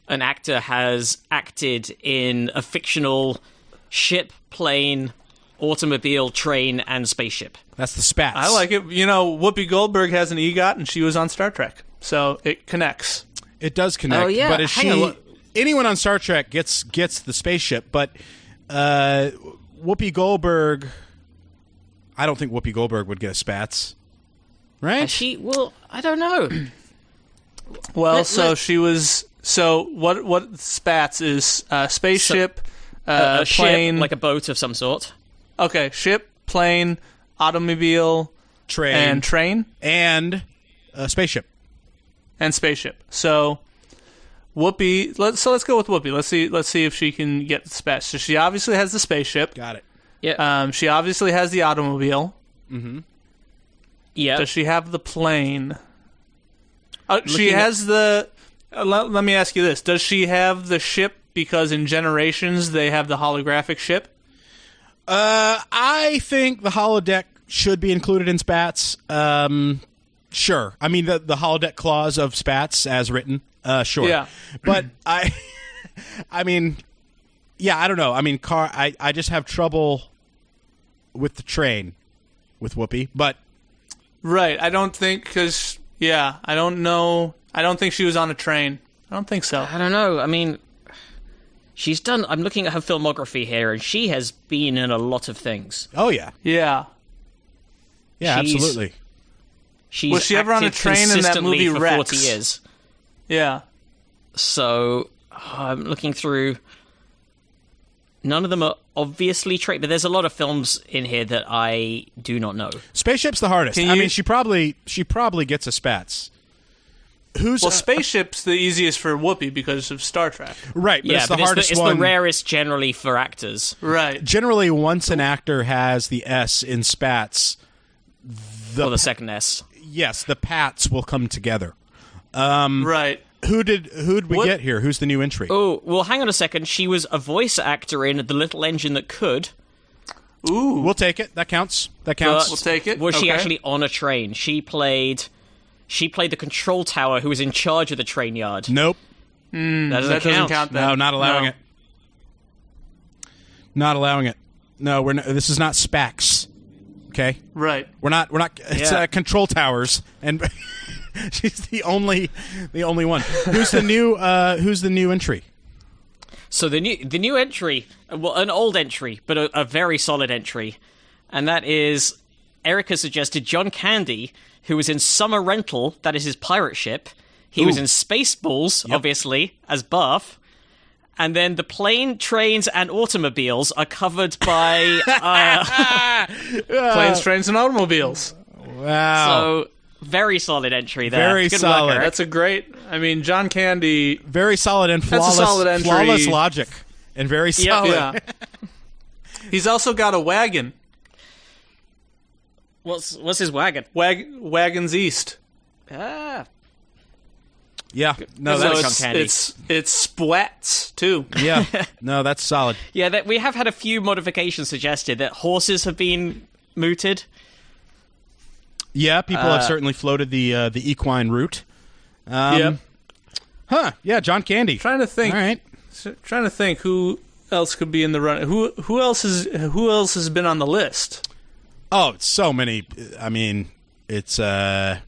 an actor has acted in a fictional ship, plane, automobile, train, and spaceship.
that's the spats.
I like it. You know, Whoopi Goldberg has an EGOT and she was on Star Trek. So it connects.
it. Does connect.
Oh, yeah.
but is
Hang
she?
on,
anyone on Star Trek gets gets the spaceship, but uh, Whoopi Goldberg. I don't think Whoopi Goldberg would get a spats. Right?
And she, well, I don't know.
Well,
Let-
so
let-
she was. So what? What spats is uh, spaceship, uh,
a ship,
plane,
like a boat of some sort.
okay, ship, plane, automobile,
Train
and train
and a spaceship.
and spaceship. So Whoopi. Let so let's go with Whoopi. Let's see. Let's see if she can get the spats. So she obviously has the spaceship.
Got it.
Yeah,
Um, she obviously has the automobile.
Yeah.
Does she have the plane? Uh, she
Looking at-
has the. Uh, let, let me ask you this: Does she have the ship because in Generations they have the holographic ship.
Uh, I think the holodeck should be included in Spats. Um, sure. I mean the the holodeck clause of Spats as written. Uh, sure.
Yeah.
But I, I mean, yeah, I don't know. I mean, car. I I just have trouble with the train with Whoopi, but
Right. I don't think because yeah, I don't know. I don't think she was on a train. I don't think so.
I don't know. I mean, she's done. I'm looking at her filmography here, and she has been in a lot of things.
oh yeah,
Yeah.
yeah,
She's-
absolutely.
She's
Was she ever on a train in that movie
for
Rex?
40 years.
Yeah.
So oh, I'm looking through. None of them are obviously train, but there's a lot of films in here that I do not know.
Spaceship's the hardest.
Can
I
you-
mean, she probably she probably gets a Spats. Who's
Well,
uh,
spaceship's the easiest for Whoopi because of Star Trek.
right? But
yeah,
it's the
but it's,
hardest
the, it's
one.
the rarest generally for actors.
Right.
Generally, once an actor has the S in Spats,
or the second S.
yes, the Pats will come together. Um,
Right.
Who did who did we
What-
get here? Who's the new entry?
Oh, well, hang on a second. She was a voice actor in The Little Engine That Could.
Ooh.
We'll take it. That counts. That counts.
We'll take it.
Was she actually on a train? She played. She played the control tower who was in charge of the train yard.
nope.
that doesn't,
That doesn't
count.
count.
No, not allowing
No.
it. Not allowing it. No, we're. Not, this is not Spax. Okay,
Right.
we're not. We're not. It's
Yeah.
uh, control towers, and she's the only, the only one. Who's the new? Uh, who's the new entry?
So the new the new entry, well, an old entry, but a, a very solid entry, and that is Erica suggested John Candy, who was in Summer Rental, that is his pirate ship. He was in Spaceballs, obviously, as Buff. And then the plane, trains, and automobiles are covered by. Uh,
Planes, trains, and automobiles.
Wow.
so very solid entry there.
Very
Good
solid.
Eric.
That's a great. I mean, John Candy.
very solid and
a
flawless.
solid entry.
Flawless logic and very solid.
Yeah. He's also got a wagon.
What's what's his wagon?
Wag, wagons East.
Ah,
Yeah. No,
So
So
that's
John
it's,
Candy.
it's it's splats too.
yeah. No, that's solid.
Yeah, that we have had a few modifications suggested that horses have been mooted.
Yeah, people
Uh,
have certainly floated the uh, the equine route. Um,
yep.
Huh. Yeah, John Candy.
Trying to think.
All right.
Trying to think who else could be in the run. Who who else is who else has been on the list?
Oh, it's so many. I mean, it's uh,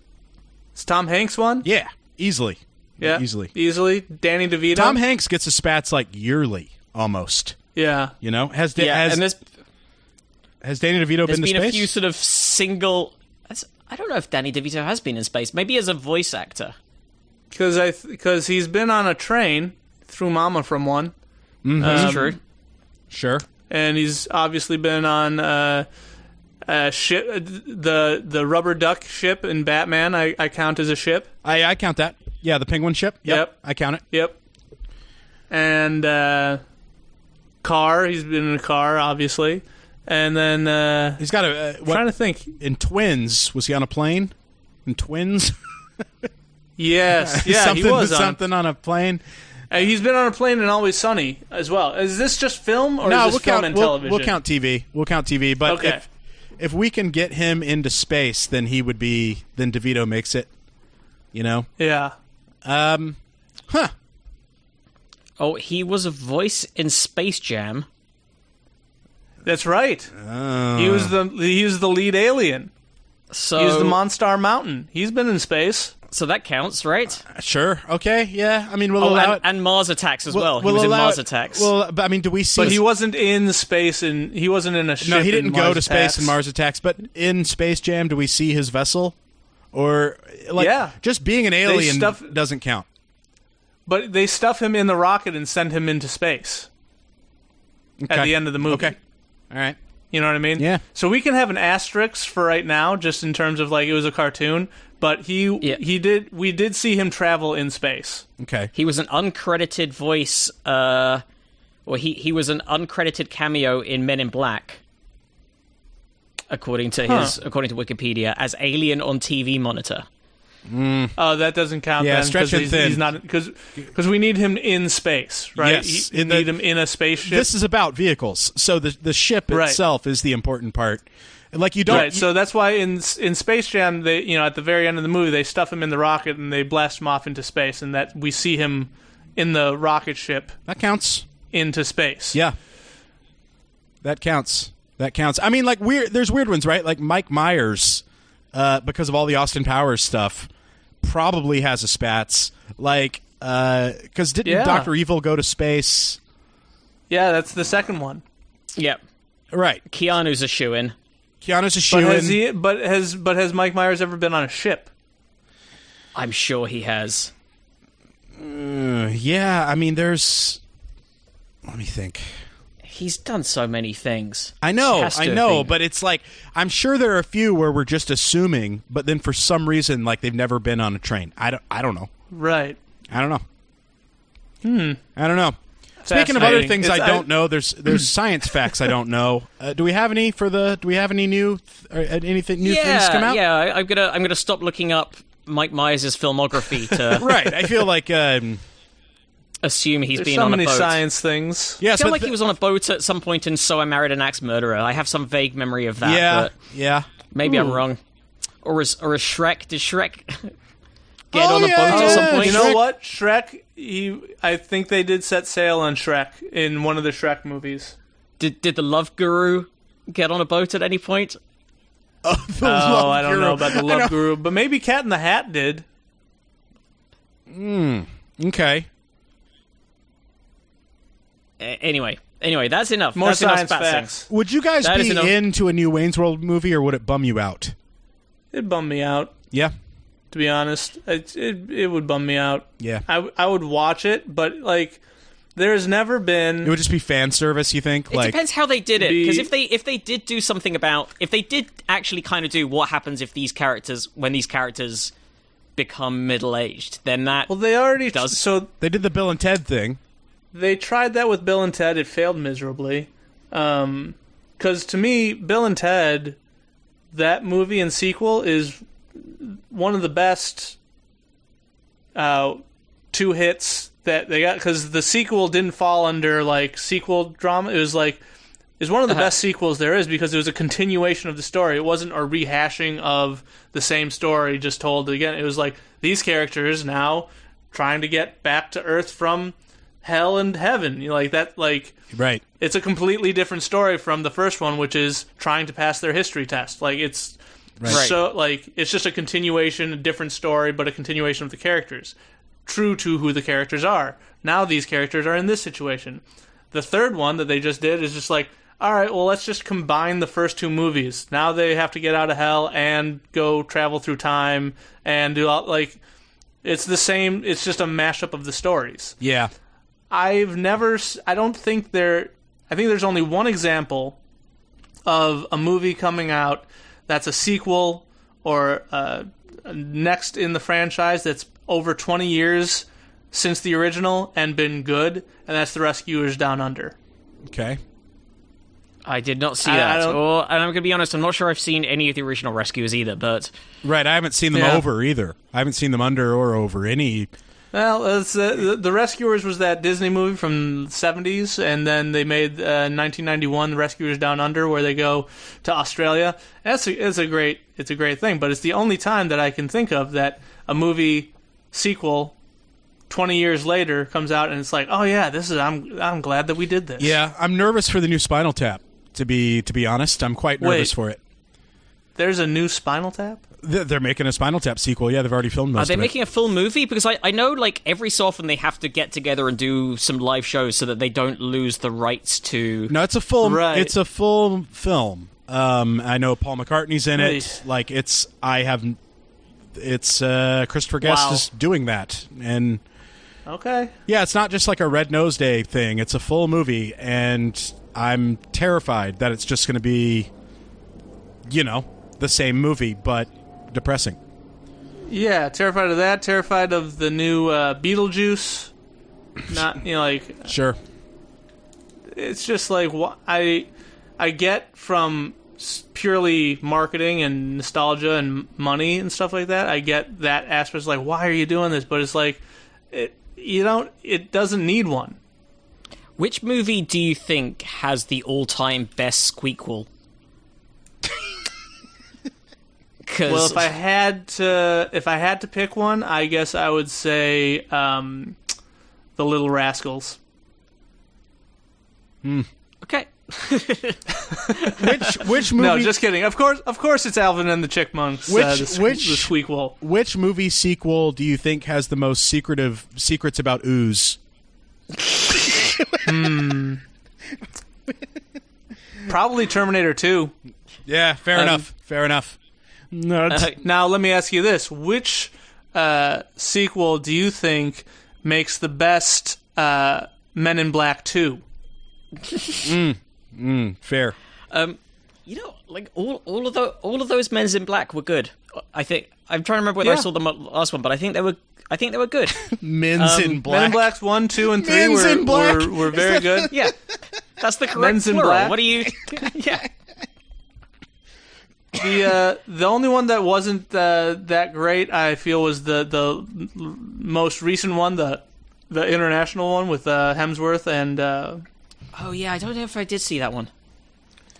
Is Tom Hanks one?
yeah, easily.
Yeah,
easily.
easily. Danny DeVito.
Tom Hanks gets his spats like yearly, almost.
Yeah.
You know, has da-
Yeah,
has,
and there's
has Danny DeVito been to
been a few sort of single. That's- I don't know if Danny DeVito has been in space. Maybe as a voice actor.
Because I because he's been on a train through Mama from one,
That's
Um,
true.
sure.
and he's obviously been on uh, a ship, the the rubber duck ship in Batman. I, I count as a ship.
I I count that. Yeah, the penguin ship. Yep,
Yep.
I count it.
Yep. And uh, car. He's been in a car, obviously. And then uh,
He's got a. Uh, what,
trying to think.
in Twins, was he on a plane? In Twins,
Yes, yeah,
something
he was on.
something on a plane.
Uh, he's been on a plane in Always Sunny as well. Is this just film or
no,
is this
we'll
film
count.
and
We'll,
television?
we'll count TV. We'll count TV. But
Okay.
if if we can get him into space, then he would be. Then DeVito makes it. You know.
Yeah.
Um. Huh.
Oh, he was a voice in Space Jam.
That's right.
Oh.
He was the he was the lead alien.
So
He was the Monstar Mountain. He's been in space.
so that counts, right?
Uh, sure. Okay. Yeah. I mean, we'll
Oh,
allow
and,
it.
and Mars Attacks as
We'll-
well.
we'll
he was in Mars
it-
Attacks.
Well, but I mean, do we see?
But he wasn't in space and he wasn't in a ship.
no, he didn't go
Mars
to space
Attacks.
in Mars Attacks. But in Space Jam, do we see his vessel? Or like,
Yeah.
just being an alien
stuff-
doesn't count.
But they stuff him in the rocket and send him into space at the end of the movie.
Okay. All right.
You know what I mean?
Yeah.
So we can have an asterisk for right now, just in terms of like it was a cartoon. But he
Yeah.
he did we did see him travel in space.
Okay.
he was an uncredited voice. Uh, well, he he was an uncredited cameo in Men in Black, according to his according to Wikipedia, as alien on TV monitor.
Oh, that doesn't count.
Yeah,
then,
stretch and
he's,
thin.
He's not because because we need him in space, right?
Yes,
He-
in the-
need him in a spaceship.
This is about vehicles, so the the ship
Right.
itself is the important part. Like you don't.
right. So that's why in in Space Jam, they you know at the very end of the movie they stuff him in the rocket and they blast him off into space, and that we see him in the rocket ship
that counts.
into space.
Yeah, that counts. That counts. I mean, like weird. There's weird ones, right? Like Mike Myers, uh, because of all the Austin Powers stuff, probably has a spats. Like, because didn't
Yeah.
Doctor Evil go to space?
Yeah, that's the second one.
Yep.
Right.
Keanu's a shoe in.
Keanu's a
But
shoe
has
in.
he? But has but has Mike Myers ever been on a ship?
I'm sure he has.
Uh, yeah. I mean, there's. Let me think.
He's done so many things.
I know, I know, but it's like I'm sure there are a few where we're just assuming, but then for some reason, like they've never been on a train. I don't. I don't know.
Right.
I don't know. Hmm. I don't know. Speaking of other things
It's-
I don't know, there's there's science facts I don't know. Uh, do we have any for the? Do we have any new? Th- uh, anything new
yeah,
things come out?
yeah. I, I'm gonna I'm gonna stop looking up Mike Myers' filmography to
Right. I feel like. Um,
assume he's
There's
been
so
on
many
a boat.
science things.
yeah.
I feel like
th-
he was on a boat at some point in So I Married an Axe Murderer. I have some vague memory of that.
Yeah.
but
Yeah.
maybe I'm wrong. Or is or is Shrek? Did Shrek get
Oh,
on a
yeah,
boat at some point?
You know
Shrek-
what? Shrek. He, I think they did set sail on Shrek in one of the Shrek movies.
Did did the Love Guru get on a boat at any point?
The
Oh,
Love
I don't
Guru.
know about the Love. Guru, but maybe Cat in the Hat did. Hmm.
Okay.
A- anyway, anyway, that's enough.
More
that's
science
spatzing.
facts.
Would you guys
That is
be
enough.
into a new Wayne's World movie, or would it bum you out?
It bummed me out,
Yeah.
to be honest. It it, it would bum me out.
Yeah.
I, I would watch it, but like, there's never been.
It would just be fan service. You think?
It
like,
depends how they did it.
Be-
Because if they if they did do something about if they did actually kind of do what happens if these characters when these characters become middle aged, then that
well, they already
Does-
so
they did the Bill and Ted thing.
They tried that with Bill and Ted. It failed miserably. Um, because to me, Bill and Ted, that movie and sequel is one of the best uh, two hits that they got. Because the sequel didn't fall under like sequel drama. It was like is one of the
Uh-huh.
best sequels there is because it was a continuation of the story. It wasn't a rehashing of the same story just told again. It was like these characters now trying to get back to Earth from hell and heaven. You know, like that like
Right.
it's a completely different story from the first one, which is trying to pass their history test. Like it's
Right.
so like it's just a continuation, a different story, but a continuation of the characters, true to who the characters are. Now these characters are in this situation. The third one that they just did is just like, all right, well let's just combine the first two movies. Now they have to get out of hell and go travel through time and do all like. It's the same. It's just a mashup of the stories.
Yeah.
I've never. I don't think there. I think there's only one example of a movie coming out that's a sequel or uh, next in the franchise that's over 20 years since the original and been good, and that's The Rescuers Down Under.
Okay.
I did not see
I- I
that.
don't-
Or, and I'm gonna be honest, I'm not sure I've seen any of the original Rescuers either. But
Right. I haven't seen them
Yeah.
over either. I haven't seen them under or over any.
Well, uh, the, the Rescuers was that Disney movie from the 70s, and then they made uh, 1991 The Rescuers Down Under, where they go to Australia. That's a, it's a great it's a great thing, but it's the only time that I can think of that a movie sequel 20 years later comes out and it's like, oh yeah, this is I'm I'm glad that we did this.
Yeah. I'm nervous for the new Spinal Tap. To be to be honest, I'm quite nervous
Wait.
for it.
There's a new Spinal Tap.
They're making a Spinal Tap sequel. Yeah, they've already filmed most
are they
of it.
making a full movie? Because I, I know like every so often they have to get together and do some live shows so that they don't lose the rights to.
No, it's a full.
Right.
It's a full film. Um, I know Paul McCartney's in it.
Right.
Like it's. I have. It's uh, Christopher Guest
Wow.
is doing that, and
Okay.
yeah, it's not just like a Red Nose Day thing. It's a full movie, and I'm terrified that it's just going to be, you know, the same movie but depressing.
Yeah, terrified of that. Terrified of the new uh, Beetlejuice. Not you know like
Sure.
it's just like wh- I I get from purely marketing and nostalgia and money and stuff like that. I get that aspect. Like, why are you doing this? But it's like, it, you don't. It doesn't need one.
Which movie do you think has the all-time best squeakquel? Because
Well, if I had to, if I had to pick one, I guess I would say um, the Little Rascals.
okay,
Which which movie?
No, just kidding. Of course, of course, it's Alvin and the Chipmunks.
Which-
uh, the,
which-
the Squeakquel.
which movie sequel do you think has the most secretive secrets about ooze?
Probably Terminator Two.
Yeah, fair
Um,
enough. Fair enough. No,
Uh,
Now, let me ask you this: Which uh, sequel do you think makes the best uh, Men in Black Two?
fair.
um, you know, like all all of the all of those men's in black were good. I think I'm trying to remember whether I saw the last one, but I think they were I think they were good.
Men's
Um,
in Black.
Men in
black.
Blacks One, Two, and Three
Men's
were, were were very good.
yeah, that's the correct
Men's in
plural.
Black?
What are you? yeah,
The uh, the only one that wasn't uh, that great, I feel, was the the most recent one, the the international one with uh, Hemsworth and uh,
oh yeah, I don't know if I did see that one.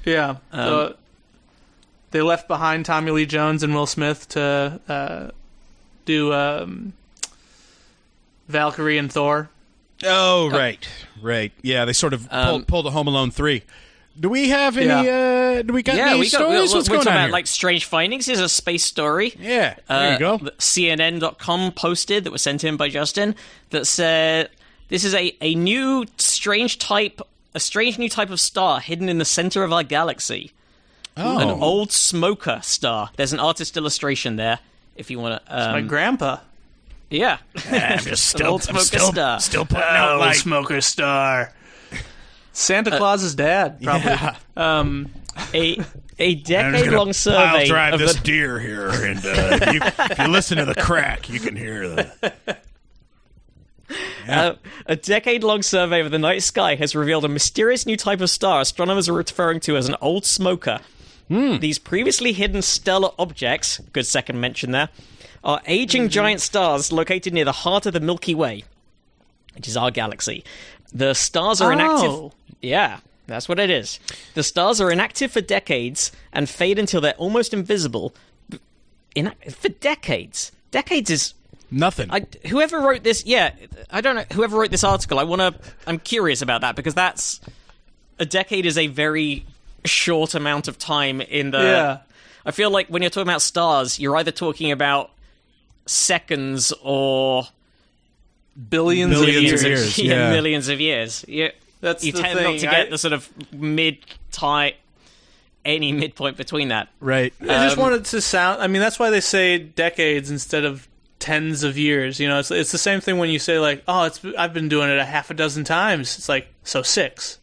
yeah.
Um,
the- they left behind Tommy Lee Jones and Will Smith to uh, do um, Valkyrie and Thor.
Oh, right, right. Yeah, they sort of
Um,
pulled, pulled a Home Alone three. Do we have any? Uh, do we got
Yeah,
any
we got.
stories?
We're,
What's
we're
going
talking
on
about
here?
like strange findings. Here's a space story.
yeah, there
uh,
you go.
that CNN.com posted that was sent in by Justin that said this is a, a new strange type, a strange new type of star hidden in the center of our galaxy.
Oh,
An old smoker star. There's an artist illustration there if you want to. Um,
My grandpa.
yeah.
I'm just
An old smoker star.
still putting out like
smoker star. Santa Claus's dad, probably.
Yeah.
Um,
a a decade long survey I'll
drive
of
this
the,
deer here, and uh, if, you, if you listen to the crack, you can hear the.
Uh, a decade long survey of the night sky has revealed a mysterious new type of star astronomers are referring to as an old smoker. These previously hidden stellar objects, good second mention there, are aging giant stars located near the heart of the Milky Way, which is our galaxy. The stars are inactive.
Oh.
Yeah, that's what it is. The stars are inactive for decades and fade until they're almost invisible. In, for decades. Decades is
Nothing.
I, whoever wrote this, yeah, I don't know. Whoever wrote this article, I want to. I'm curious about that because that's a decade is a very short amount of time in the.
Yeah.
I feel like when you're talking about stars, you're either talking about seconds or
billions,
Billions
of
of
years.
years.
yeah,
yeah.
millions of years. You,
That's
you
the
tend
thing.
not to get
I-
the sort of mid tight any midpoint between that.
right.
I just
Um,
wanted to sound. I mean, that's why they say decades instead of tens of years. You know, it's it's the same thing when you say like, "Oh, it's I've been doing it a half a dozen times." It's like so six.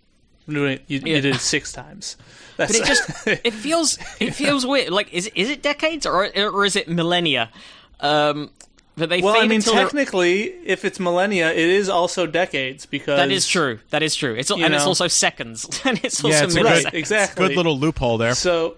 I'm doing it. You,
Yeah.
you did it six times. That's
But it just it feels it feels weird. Like is is it decades or or is it millennia? Um, but they
well,
fade
I mean,
until they're-
technically, if it's millennia, it is also decades because
That is true. That is true. It's and it's also seconds, and it's also
Yeah, it's a.
Right, exactly.
Good little loophole there.
So,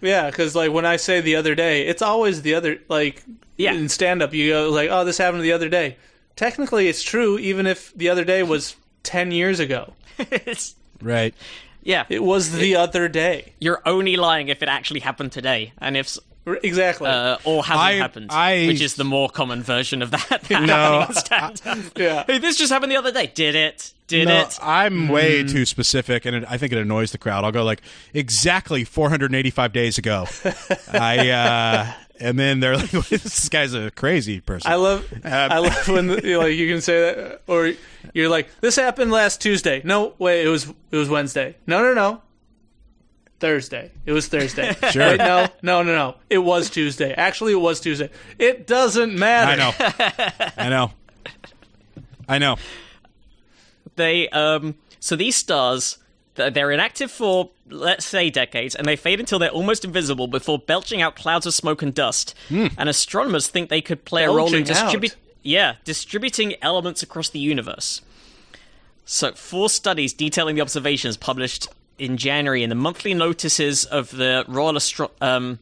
yeah, because like when I say the other day, it's always the other. Like
Yeah.
in stand up, you go like, "Oh, this happened the other day." Technically, it's true, even if the other day was ten years ago.
It's-
Right.
yeah,
It was the other day.
you're only lying if it actually happened today, and if s-
R- Exactly.
uh, or hasn't
I-
happened,
I-
which is the more common version of that. that
No,
happening stand-up.
yeah.
Hey, this just happened the other day. Did it? Did
No,
it?
I'm way too specific, and it, I think it annoys the crowd. I'll go like exactly 485 days ago. I uh, and then they're like, "This guy's a crazy person."
I love. I love when you know, like you can say that, or you're like, "This happened last Tuesday." No, wait, it was it was Wednesday. No, no, no. Thursday. It was Thursday.
Sure.
Wait, no, no, no, no. It was Tuesday. Actually, it was Tuesday. It doesn't matter.
I know. I know. I know.
they um so these stars th- they're inactive for let's say decades and they fade until they're almost invisible before belching out clouds of smoke and dust and astronomers think they could play a role in distributing, yeah distributing elements across the universe so four studies detailing the observations published in January in the monthly notices of the Royal Astro- um,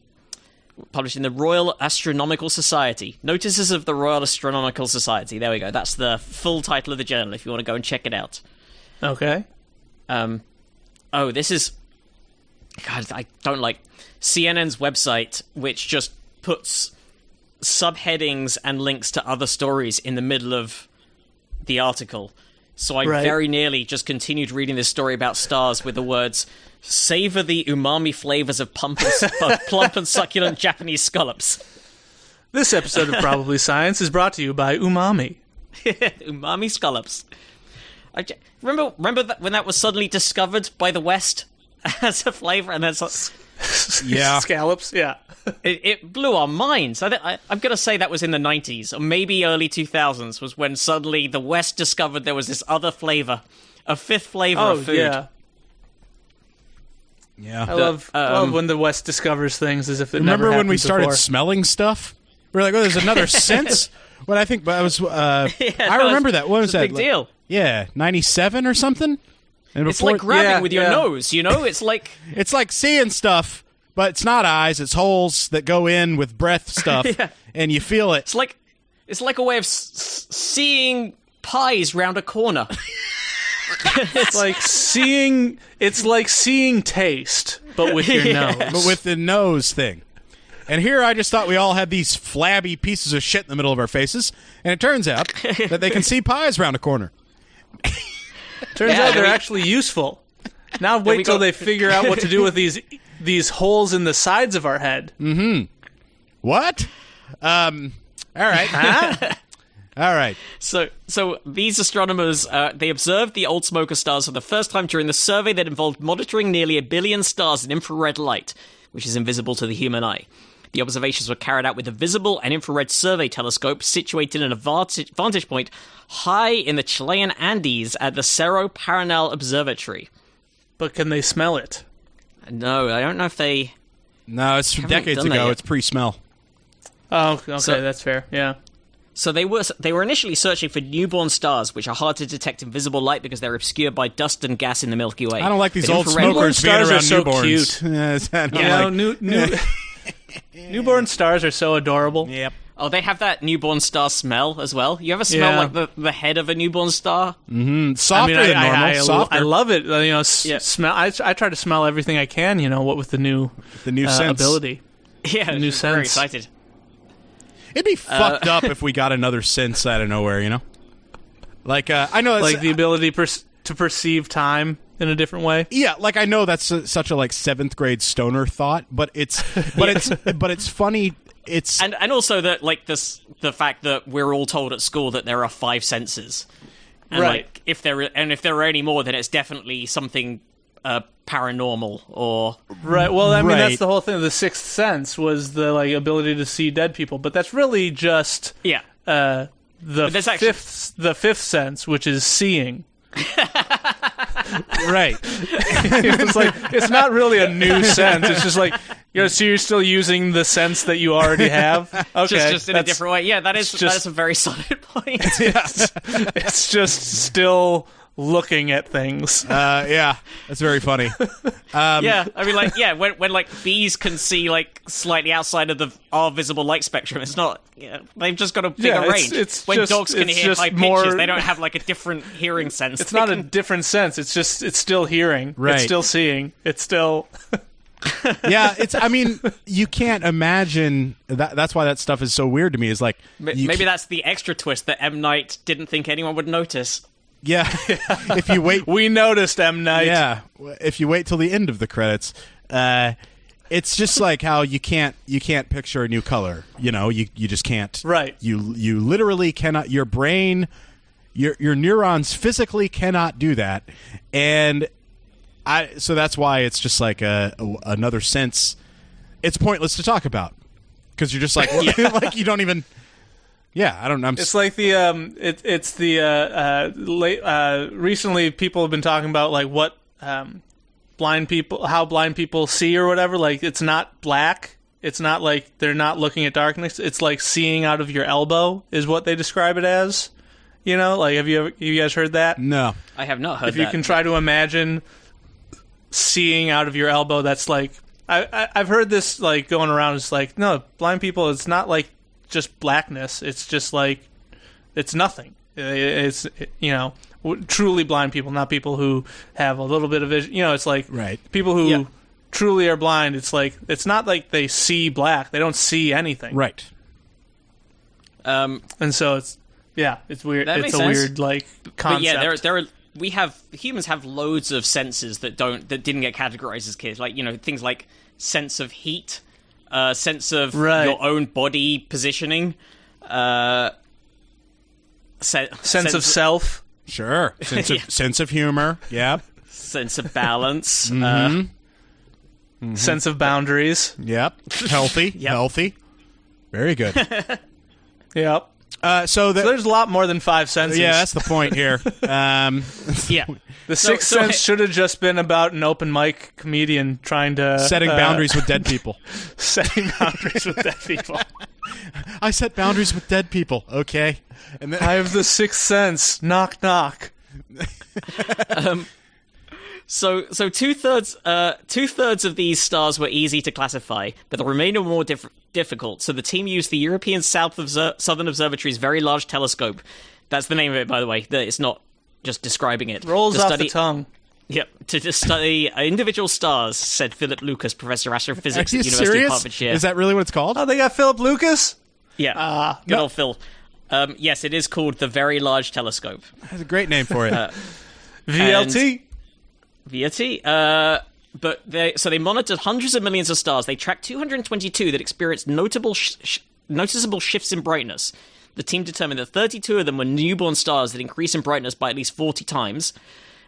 published in the Royal Astronomical Society. Notices of the Royal Astronomical Society. There we go. That's the full title of the journal. If you want to go and check it out.
Okay.
Um, oh, this is. God, I don't like CNN's website, which just puts subheadings and links to other stories in the middle of the article. So I
Right.
very nearly just continued reading this story about stars with the words "Savor the umami flavors of plump and, plump and succulent Japanese scallops."
This episode of Probably Science is brought to you by Umami.
umami scallops. I j- remember remember that when that was suddenly discovered by the West as a flavor, and then so-
Yeah.
Scallops, yeah.
it, it blew our minds. I, th- I, I'm going to say that was in the 90s or maybe early 2000s was when suddenly the West discovered there was this other flavor, a fifth flavor
Oh,
of food.
yeah.
Yeah.
I love, I love
um,
when the West discovers things as if it
Remember
never
when we started
before.
smelling stuff? We are like, oh, there's another sense. What I think, but I was, uh, I remember
it's-
that. What was
it's a
that?
big
Like-
deal.
Yeah, ninety-seven or something. And
It's
before,
like grabbing
Yeah,
with your
yeah.
nose, you know? It's like
it's like seeing stuff, but it's not eyes. It's holes that go in with breath stuff,
Yeah.
and you feel it.
it's like it's like a way of s- seeing pies round a corner.
It's like seeing. It's like seeing taste, but with your
Yeah.
nose.
but with the nose thing. And here I just thought we all had these flabby pieces of shit in the middle of our faces, and it turns out that they can see pies round a corner.
Turns
Yeah,
out they're
we-
actually useful. Now wait
we
till
go-
they figure out what to do with these these holes in the sides of our head. Mm-hmm.
What? Um. All right. all right.
So, so these astronomers uh, they observed the old smoker stars for the first time during the survey that involved monitoring nearly a billion stars in infrared light, which is invisible to the human eye. The observations were carried out with a visible and infrared survey telescope situated in a vantage vantage point high in the Chilean Andes at the Cerro Paranal Observatory.
But can they smell it?
No, I don't know if they.
No, it's from decades ago. It's pre-smell.
Oh, okay,
So-
that's fair. Yeah.
So they were they were initially searching for newborn stars, which are hard to detect in visible light because they're obscured by dust and gas in the Milky Way.
I don't like these
But
old smokers being
stars are
around
so
newborns.
cute.
Yes, I don't
You know,
like-
new, new, newborn stars are so adorable.
Yep.
Oh, they have that newborn star smell as well. You ever smell
Yeah.
like the, the head of a newborn star?
Softer
I mean,
than
I,
normal.
I, I,
softer.
I love it. Uh, You know, s-
Yeah.
smell. I, I try to smell everything I can. You know, what with the new
the new
uh,
sense.
ability.
Yeah,
New
I'm
sense.
very excited.
It'd be fucked up if we got another sense out of nowhere. You know, like uh, I know, it's,
like the ability pers- to perceive time in a different way.
yeah, like I know that's a, such a like seventh grade stoner thought, but it's but it's but it's funny. It's
And and also that like this the fact that we're all told at school that there are five senses. And
Right.
like if there are, and if there are any more, then it's definitely something uh, paranormal or
Right. Well, I mean,
Right.
that's the whole thing. The sixth sense was the like ability to see dead people, but that's really just
yeah.
uh, the
there's actually-
fifth the fifth sense, which is seeing.
right.
it's like it's not really a new sense. It's just like you know, so you're still using the sense that you already have. Okay,
Just just in a different way. Yeah, that is
just-
is a very solid point.
It's just still looking at things.
Uh, yeah, that's very funny.
yeah, I mean, like, yeah, when when like bees can see like slightly outside of the our visible light spectrum, it's not. Yeah, they've just got a bigger
Yeah, it's-
range.
it's
when
just-
dogs can hear
just
high pitches,
more-
they don't have like a different hearing sense.
It's
They
not a different sense. It's just it's still hearing.
Right.
It's still seeing. It's still
yeah, it's. I mean, you can't imagine that. That's why that stuff is so weird to me. Is like
Maybe
ca-
that's the extra twist that M Night didn't think anyone would notice.
Yeah. if you wait,
we noticed M Night.
yeah. If you wait till the end of the credits, uh, it's just like how you can't you can't picture a new color. You know, you you just can't.
Right.
You you literally cannot. Your brain, your your neurons physically cannot do that, and I. So that's why it's just like a, a another sense. It's pointless to talk about because you're just like like you don't even. Yeah, I don't know. I'm
It's like the um, it, it's the uh, uh, late, uh, recently people have been talking about like what um, blind people, how blind people see or whatever. Like it's not black. It's not like they're not looking at darkness. It's like seeing out of your elbow is what they describe it as. You know, like have you ever, have you guys heard that?
no.
I have not heard
if you
that.
can try to imagine seeing out of your elbow. That's like I, I I've heard this like going around. It's like no blind people. It's not like just blackness. It's just like it's nothing. It's you know truly blind people, not people who have a little bit of vision. You know, it's like
Right.
people who
Yeah.
truly are blind. It's like it's not like they see black. They don't see anything.
Right.
Um,
And so it's yeah, it's weird.
That
it's
makes
a
sense.
weird like
but
concept.
yeah, there there are we have humans have loads of senses that don't that didn't get categorized as kids, like you know things like sense of heat, uh, sense of
Right.
your own body positioning, uh, se-
sense, of self.
Sure. Sense of
Yeah.
sense of humor. Yep.
sense of balance.
Mm-hmm.
uh,
sense of boundaries.
Yep. Healthy. Healthy. Very good.
Yep.
Uh, so that
So there's a lot more than five senses.
yeah, that's the point here. Um,
yeah,
the sixth
so
sense should have just been about an open mic comedian trying to
setting
uh,
boundaries with dead people.
setting boundaries with dead people.
I set boundaries with dead people. Okay. And then
I have the sixth sense. Knock knock.
So, so two thirds, uh, two thirds of these stars were easy to classify, but the remainder were more diff- difficult. So the team used the European South Obser- Southern Observatory's Very Large Telescope. That's the name of it, by the way. That- It's not just describing it.
Rolls
to
off
study,
the tongue.
Yep, to, to study uh, individual stars, said Philip Lucas, professor of
Are
astrophysics
you
at the University
serious?
of Hertfordshire.
Is that really what it's called?
Oh, they got Philip Lucas.
yeah,
Ah,
good
no.
old Phil. Um, yes, it is called the Very Large Telescope.
That's a great name for it.
VLT.
VLT. Uh, but they so they monitored hundreds of millions of stars. They tracked 222 that experienced notable sh- sh- noticeable shifts in brightness. The team determined that 32 of them were newborn stars that increase in brightness by at least 40 times,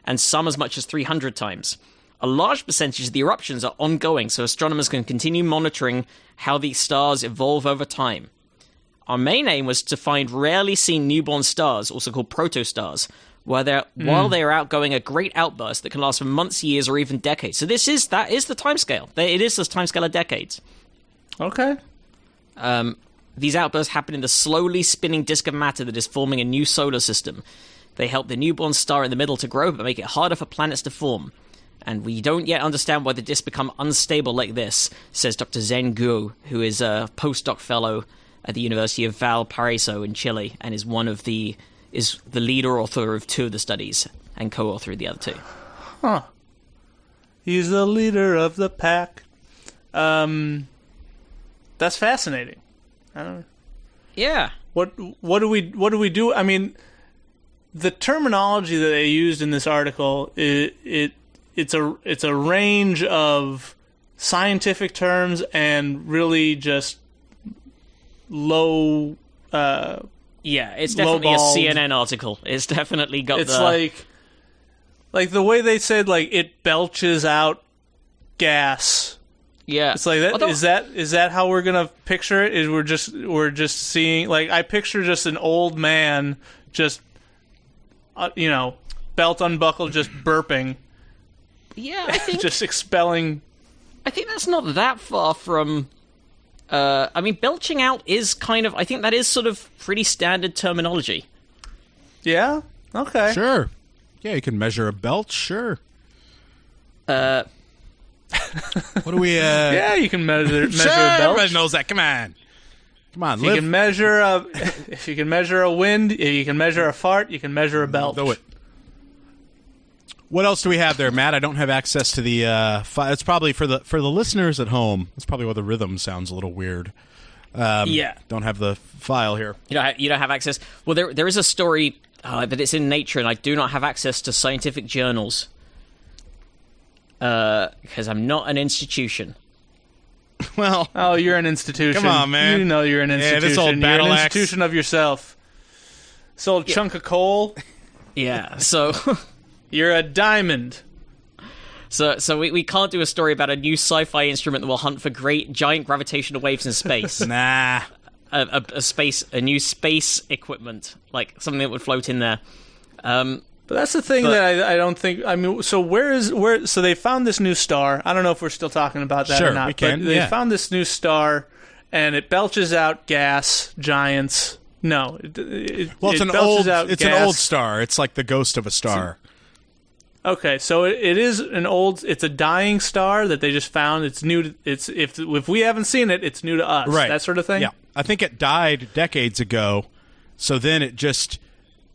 and some as much as 300 times. A large percentage of the eruptions are ongoing, so astronomers can continue monitoring how these stars evolve over time. Our main aim was to find rarely seen newborn stars, also called protostars, where they're, while they are outgoing a great outburst that can last for months, years, or even decades. So this is that is the timescale. It is the timescale of decades.
Okay.
Um, these outbursts happen in the slowly spinning disk of matter that is forming a new solar system. They help the newborn star in the middle to grow, but make it harder for planets to form. And we don't yet understand why the disks become unstable like this, says Dr. Zhen Guo, who is a postdoc fellow at the University of Valparaiso in Chile, and is one of the is the leader author of two of the studies and co-author of the other two. Huh.
He's the leader of the pack. Um, that's fascinating. I don't.
Yeah,
What what do we what do we do? I mean, the terminology that they used in this article it, it it's a it's a range of scientific terms and really just low. Uh,
yeah, it's definitely a
Lowballed.
CNN article. It's definitely got the
it's
the
like like the way they said like it belches out gas.
yeah.
It's like that.
Although-
Is that is that how we're gonna picture it? Is we're just we're just seeing like I picture just an old man just uh, you know belt unbuckled just burping
yeah, I think
just expelling.
I think that's not that far from. Uh, I mean, belching out is kind of. I think that is sort of pretty standard terminology.
Yeah. Okay.
Sure. Yeah, you can measure a belt. Sure.
Uh,
What do we? Uh,
Yeah, you can measure measure
sure.
a belt.
Everybody knows that. Come on. Come on.
If you can measure a if you can measure a wind, if you can measure a fart, you can measure a belt.
Do it. What else do we have there, Matt? I don't have access to the. Uh, fi- it's probably for the for the listeners at home. That's probably why the rhythm sounds a little weird. Um,
Yeah.
Don't have the file here.
you don't. Ha- you don't have access. Well, there there is a story, uh, but it's in Nature, and I do not have access to scientific journals because I'm not an institution.
Well,
Oh, you're an institution.
Come on, man.
You know you're an institution.
Yeah,
institution.
this old
you're
battle
an
axe.
institution of yourself. This old chunk of coal.
Yeah. So.
You're a diamond.
So, so we, we can't do a story about a new sci-fi instrument that will hunt for great giant gravitational waves in space.
nah.
a, a, a space, a new space equipment, like something that would float in there. Um,
But that's the thing
But-
that I, I don't think. I mean, so where is where? So they found this new star. I don't know if we're still talking about that
Sure,
or not.
we can,
But they
yeah.
found this new star, and it belches out gas giants. No, it, it,
Well, it's
it
an old. It's
gas.
an old star. It's like the ghost of a star.
Okay, so it, it is an old. It's a dying star that they just found. It's new. To, it's if if we haven't seen it, it's new to us.
right
That sort of thing.
yeah i think it died decades ago so then it just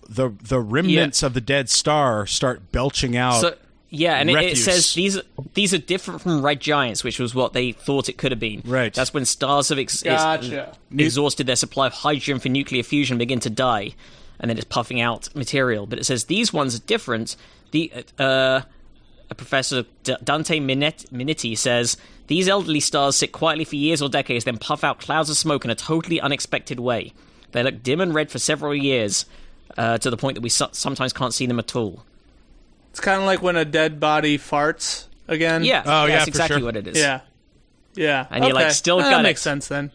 the the remnants of the dead star start belching out
So yeah, and it, it says these these are different from red giants, which was what they thought it could have been.
Right.
That's when stars have ex-
Gotcha.
ex- exhausted their supply of hydrogen for nuclear fusion, begin to die, and then it's puffing out material. But it says these ones are different. The uh, a professor D- Dante Minet- Minniti says these elderly stars sit quietly for years or decades, then puff out clouds of smoke in a totally unexpected way. They look dim and red for several years, uh, to the point that we so- sometimes can't see them at all.
It's kind of like when a dead body farts again.
Yeah,
Oh, yeah,
that's
for
exactly
sure.
what it is.
Yeah. Yeah.
And you're like,
Okay.
still
that
got
makes sense then.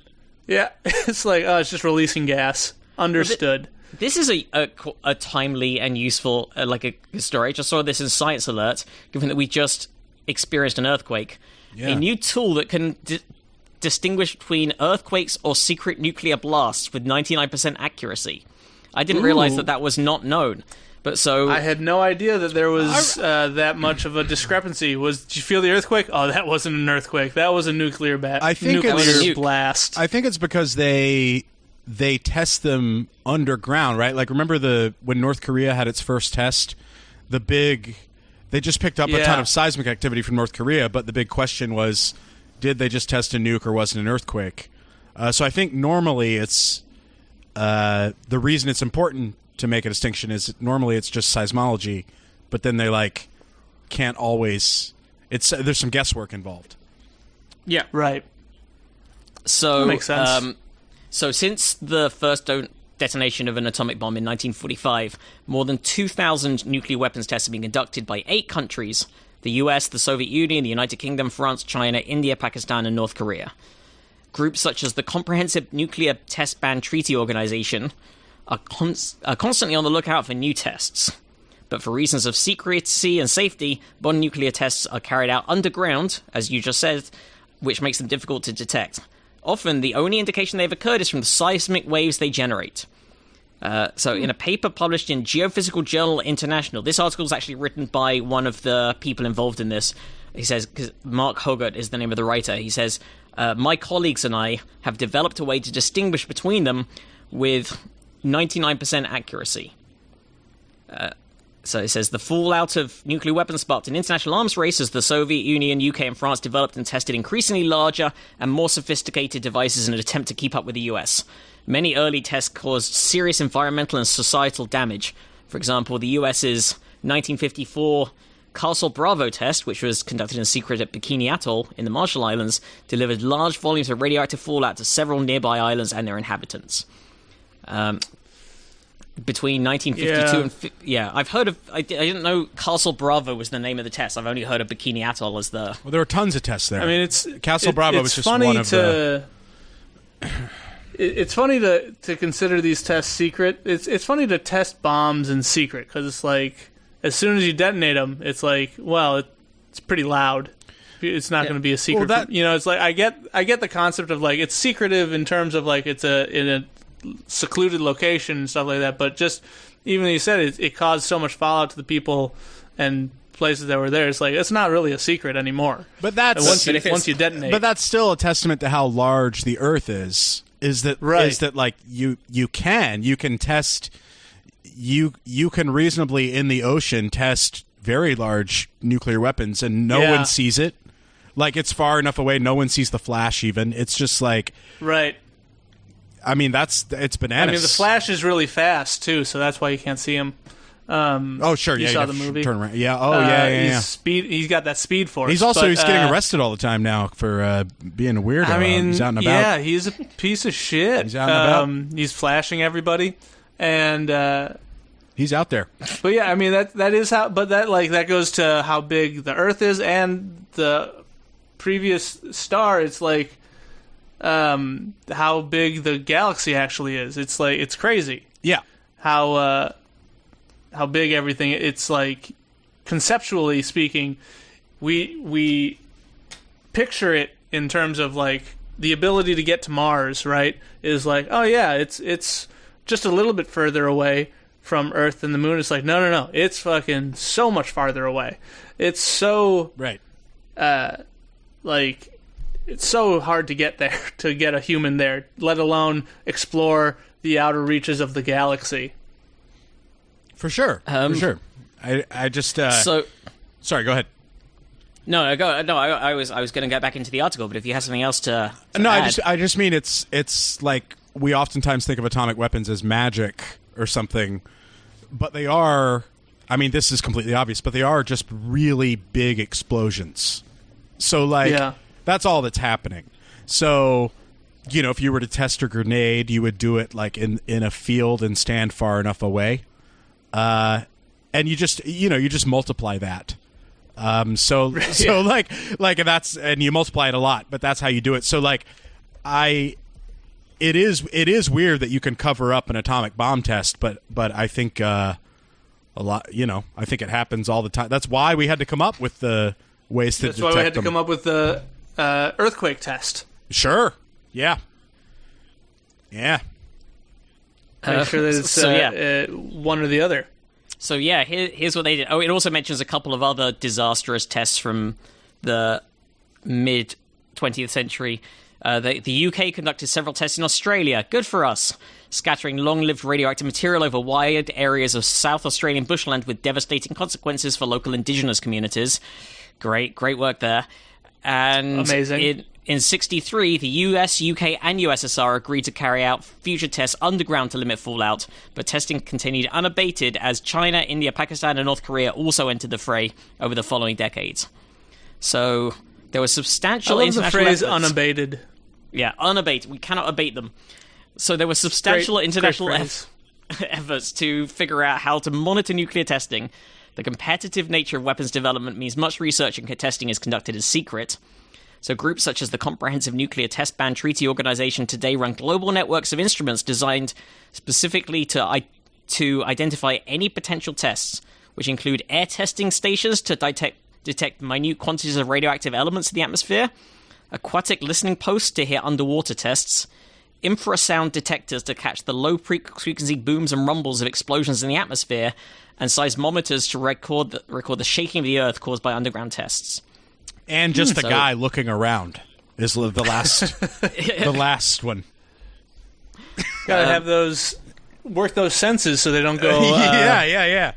Yeah. it's like, oh, it's just releasing gas. Understood.
This is a, a, a timely and useful, uh, like a story. I just saw this in Science Alert, given that we just experienced an earthquake.
Yeah.
A new tool that can di- distinguish between earthquakes or secret nuclear blasts with 99% accuracy. I didn't realize that that was not known. But so
I had no idea that there was uh, that much of a discrepancy. Was did you feel the earthquake? Oh, that wasn't an earthquake. That was a nuclear bat.
I think
nuclear
it's-
That was a nuke.
blast.
I think it's because they they test them underground, right? Like remember the when North Korea had its first test, the big they just picked up a ton of seismic activity from North Korea, but the big question was did they just test a nuke or was it an earthquake? Uh, so I think normally it's uh, the reason it's important to make a distinction is normally it's just seismology, but then they like can't always. It's there's some guesswork involved.
yeah,
right.
So
That makes sense.
Um, so since the first detonation of an atomic bomb in 1945, more than 2,000 nuclear weapons tests have been conducted by eight countries: the U.S., the Soviet Union, the United Kingdom, France, China, India, Pakistan, and North Korea. Groups such as the Comprehensive Nuclear Test Ban Treaty Organization are, are constantly on the lookout for new tests. But for reasons of secrecy and safety, modern nuclear tests are carried out underground, as you just said, which makes them difficult to detect. Often, the only indication they've occurred is from the seismic waves they generate. Uh, so, in a paper published in Geophysical Journal International, this article is actually written by one of the people involved in this. He says, because Mark Hoggard is the name of the writer. He says, uh, My colleagues and I have developed a way to distinguish between them with 99% accuracy. Uh, so it says the fallout of nuclear weapons sparked an international arms race as the Soviet Union, UK, and France developed and tested increasingly larger and more sophisticated devices in an attempt to keep up with the US. Many early tests caused serious environmental and societal damage. For example, the US's 1954 Castle Bravo test, which was conducted in secret at Bikini Atoll in the Marshall Islands, delivered large volumes of radioactive fallout to several nearby islands and their inhabitants. Um, between 1952
Yeah.
and fi- yeah, I've heard of. I, I didn't know Castle Bravo was the name of the test. I've only heard of Bikini Atoll as the.
Well, there were tons of tests there.
I mean, it's
Castle
it-
Bravo
it's
was just
funny
one of
to, it- It's funny to to consider these tests secret. It's it's funny to test bombs in secret because it's like as soon as you detonate them, it's like well, it, it's pretty loud. It's not going to be a secret.
Well, that-
you know, it's like I get I get the concept of like it's secretive in terms of like it's a in a secluded location and stuff like that. But just even you said it, it caused so much fallout to the people and places that were there. It's like it's not really a secret anymore.
But that's
And once you once you detonate,
but that's still a testament to how large the Earth is. Is that
Right.
is that like you you can you can test you you can reasonably in the ocean test very large nuclear weapons and no
Yeah.
one sees it. Like it's far enough away, no one sees the flash. Even it's just like
right.
I mean that's it's bananas.
I mean, the Flash is really fast too, so that's why you can't see him. Um,
Oh sure,
you
yeah.
saw
yeah,
the movie?
Turn around. Yeah. Oh
uh,
yeah, yeah,
he's
yeah.
speed. He's got that speed force.
He's also
but,
he's getting
uh,
arrested all the time now for uh, being a weirdo.
I mean,
he's out and about.
yeah, he's a piece of shit.
He's out and about.
um, He's flashing everybody, and uh,
He's out there.
but yeah, I mean that that is how. But that like that goes to how big the Earth is and the previous star. It's like um, how big the galaxy actually is. It's like it's crazy.
Yeah.
how uh, how big everything. It's like conceptually speaking, we we picture it in terms of like the ability to get to Mars. Right? Is like oh yeah, it's it's just a little bit further away from Earth and the Moon. It's like no, no, no. It's fucking so much farther away. It's so
Right.
Uh, like it's so hard to get there to get a human there, let alone explore the outer reaches of the galaxy.
For sure.
Um,
For sure. I I just uh,
So
sorry. Go ahead.
no, I go no. I, I was I was going to get back into the article, but if you have something else to, to
No, I just I just mean it's it's like we oftentimes think of atomic weapons as magic or something, but they are. I mean, this is completely obvious, but they are just really big explosions. So like
Yeah.
That's all that's happening. So you know, if you were to test a grenade, you would do it like in in a field and stand far enough away. Uh and you just you know, you just multiply that. Um so so like like that's and you multiply it a lot, but that's how you do it. So like I it is it is weird that you can cover up an atomic bomb test, but but I think uh a lot you know, I think it happens all the time. That's why we had to come up with the ways to
That's
detect
why we had to
them.
come up with the uh, earthquake test.
Sure. Yeah. Yeah.
Make sure that it's
so,
uh,
yeah.
uh, one or the other.
So yeah, here, here's what they did. Oh, it also mentions a couple of other disastrous tests from the mid 20th century. Uh, the, the UK conducted several tests in Australia. Good for us. Scattering long-lived radioactive material over wide areas of South Australian bushland with devastating consequences for local indigenous communities. Great, great work there. And
Amazing.
In, in 63, the US, UK, and USSR agreed to carry out future tests underground to limit fallout, but testing continued unabated as China, India, Pakistan, and North Korea also entered the fray over the following decades. So there was
I
substantial
love the
international
phrase
efforts-
unabated.
yeah, unabated. We cannot abate them. So there were substantial
Great-
international
great
eff- efforts to figure out how to monitor nuclear testing. The competitive nature of weapons development means much research and testing is conducted as secret. So groups such as the Comprehensive Nuclear Test Ban Treaty Organization today run global networks of instruments designed specifically to I- to identify any potential tests, which include air testing stations to detect detect minute quantities of radioactive elements in the atmosphere, aquatic listening posts to hear underwater tests, infrasound detectors to catch the low frequency booms and rumbles of explosions in the atmosphere, and seismometers to record the, record the shaking of the earth caused by underground tests.
And just the
So-
guy looking around is the last the last one.
Gotta have those work those senses so they don't go uh,
yeah, yeah,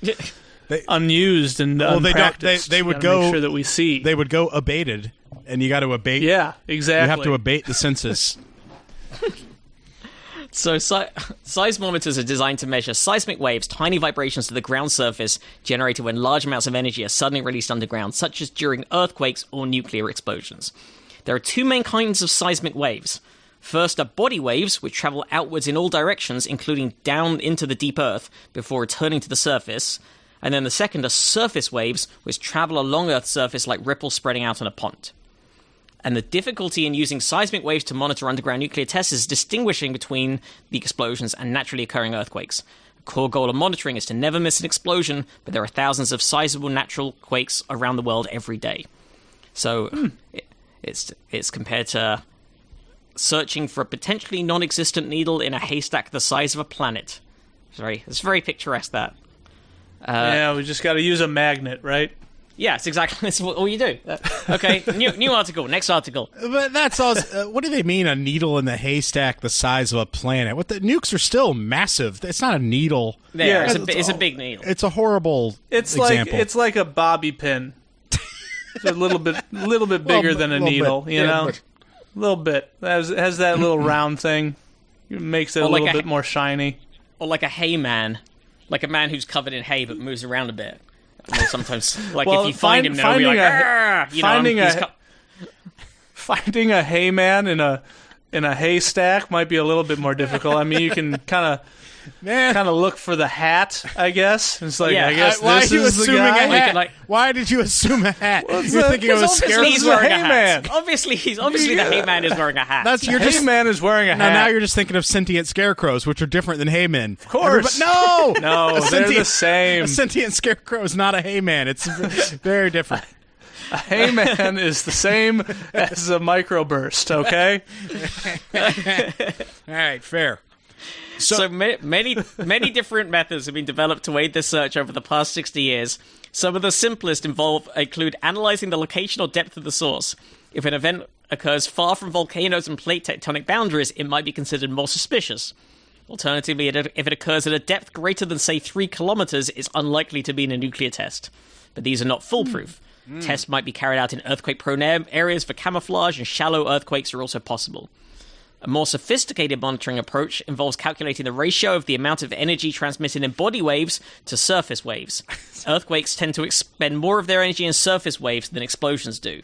yeah.
unused and
Well, they don't-
unpracticed.
they- they would
gotta make
go-
sure that we see.
They would go abated, and you got to abate.
yeah, exactly.
you have to abate the census.
So, seismometers are designed to measure seismic waves, tiny vibrations to the ground surface generated when large amounts of energy are suddenly released underground, such as during earthquakes or nuclear explosions. There are two main kinds of seismic waves. First are body waves, which travel outwards in all directions, including down into the deep earth, before returning to the surface. And then the second are surface waves, which travel along Earth's surface like ripples spreading out on a pond. And the difficulty in using seismic waves to monitor underground nuclear tests is distinguishing between the explosions and naturally occurring earthquakes. The core goal of monitoring is to never miss an explosion, but there are thousands of sizable natural quakes around the world every day. So hmm. it, it's it's compared to searching for a potentially non-existent needle in a haystack the size of a planet. It's very it's very picturesque that.
Uh, yeah, we just got to use a magnet, right?
Yes, exactly. That's what all you do. Uh, okay, new new article. Next article.
But that's all. Uh, what do they mean? A needle in the haystack the size of a planet? What the nukes are still massive. It's not a needle.
There,
Yeah,
it's, a,
it's
bi- it's a big needle.
It's a horrible.
It's
example.
like it's like a bobby pin. It's a little bit, little bit bigger
bit-
than a needle.
bit.
You
Yeah,
know, a little bit. It has, it has that little round thing. It makes it a
like
little
a-
bit more shiny.
or like a hay man, like a man who's covered in hay but moves around a bit. Then sometimes, like
Well,
if you find
find-
him, be
finding
like,
a-
you know,
finding a-
co-
Finding a hay man in a in a haystack might be a little bit more difficult. I mean, you can kind of
Eh,
kind of look for the hat, I guess. It's like
Yeah,
I guess
why
this
are you
is the
assuming
guy.
a hat?
like-
Why did you assume a hat?
it's
You're
a-
thinking of a
because
scare.
obviously he's
This
wearing a hat.
man.
Obviously, he's obviously the
Yeah.
hay man is wearing a hat.
That's you're
hay
just
man is wearing a
now.
hat.
Now you're just thinking of sentient scarecrows, which are different than haymen. Of
course.
no,
No,
A
they're the
sentient-
same.
A sentient scarecrow is not a hayman. It's very different.
A hay man is the same as a microburst. Okay.
All right, fair.
So, ma- many many different methods have been developed to aid this search over the past 60 years. Some of the simplest involve include analyzing the location or depth of the source. If an event occurs far from volcanoes and plate tectonic boundaries, it might be considered more suspicious. Alternatively, if it occurs at a depth greater than, say, three kilometers, it's unlikely to be in a nuclear test. But these are not foolproof. Mm. Tests might be carried out in earthquake prone areas for camouflage, and shallow earthquakes are also possible. A more sophisticated monitoring approach involves calculating the ratio of the amount of energy transmitted in body waves to surface waves. Earthquakes tend to expend more of their energy in surface waves than explosions do.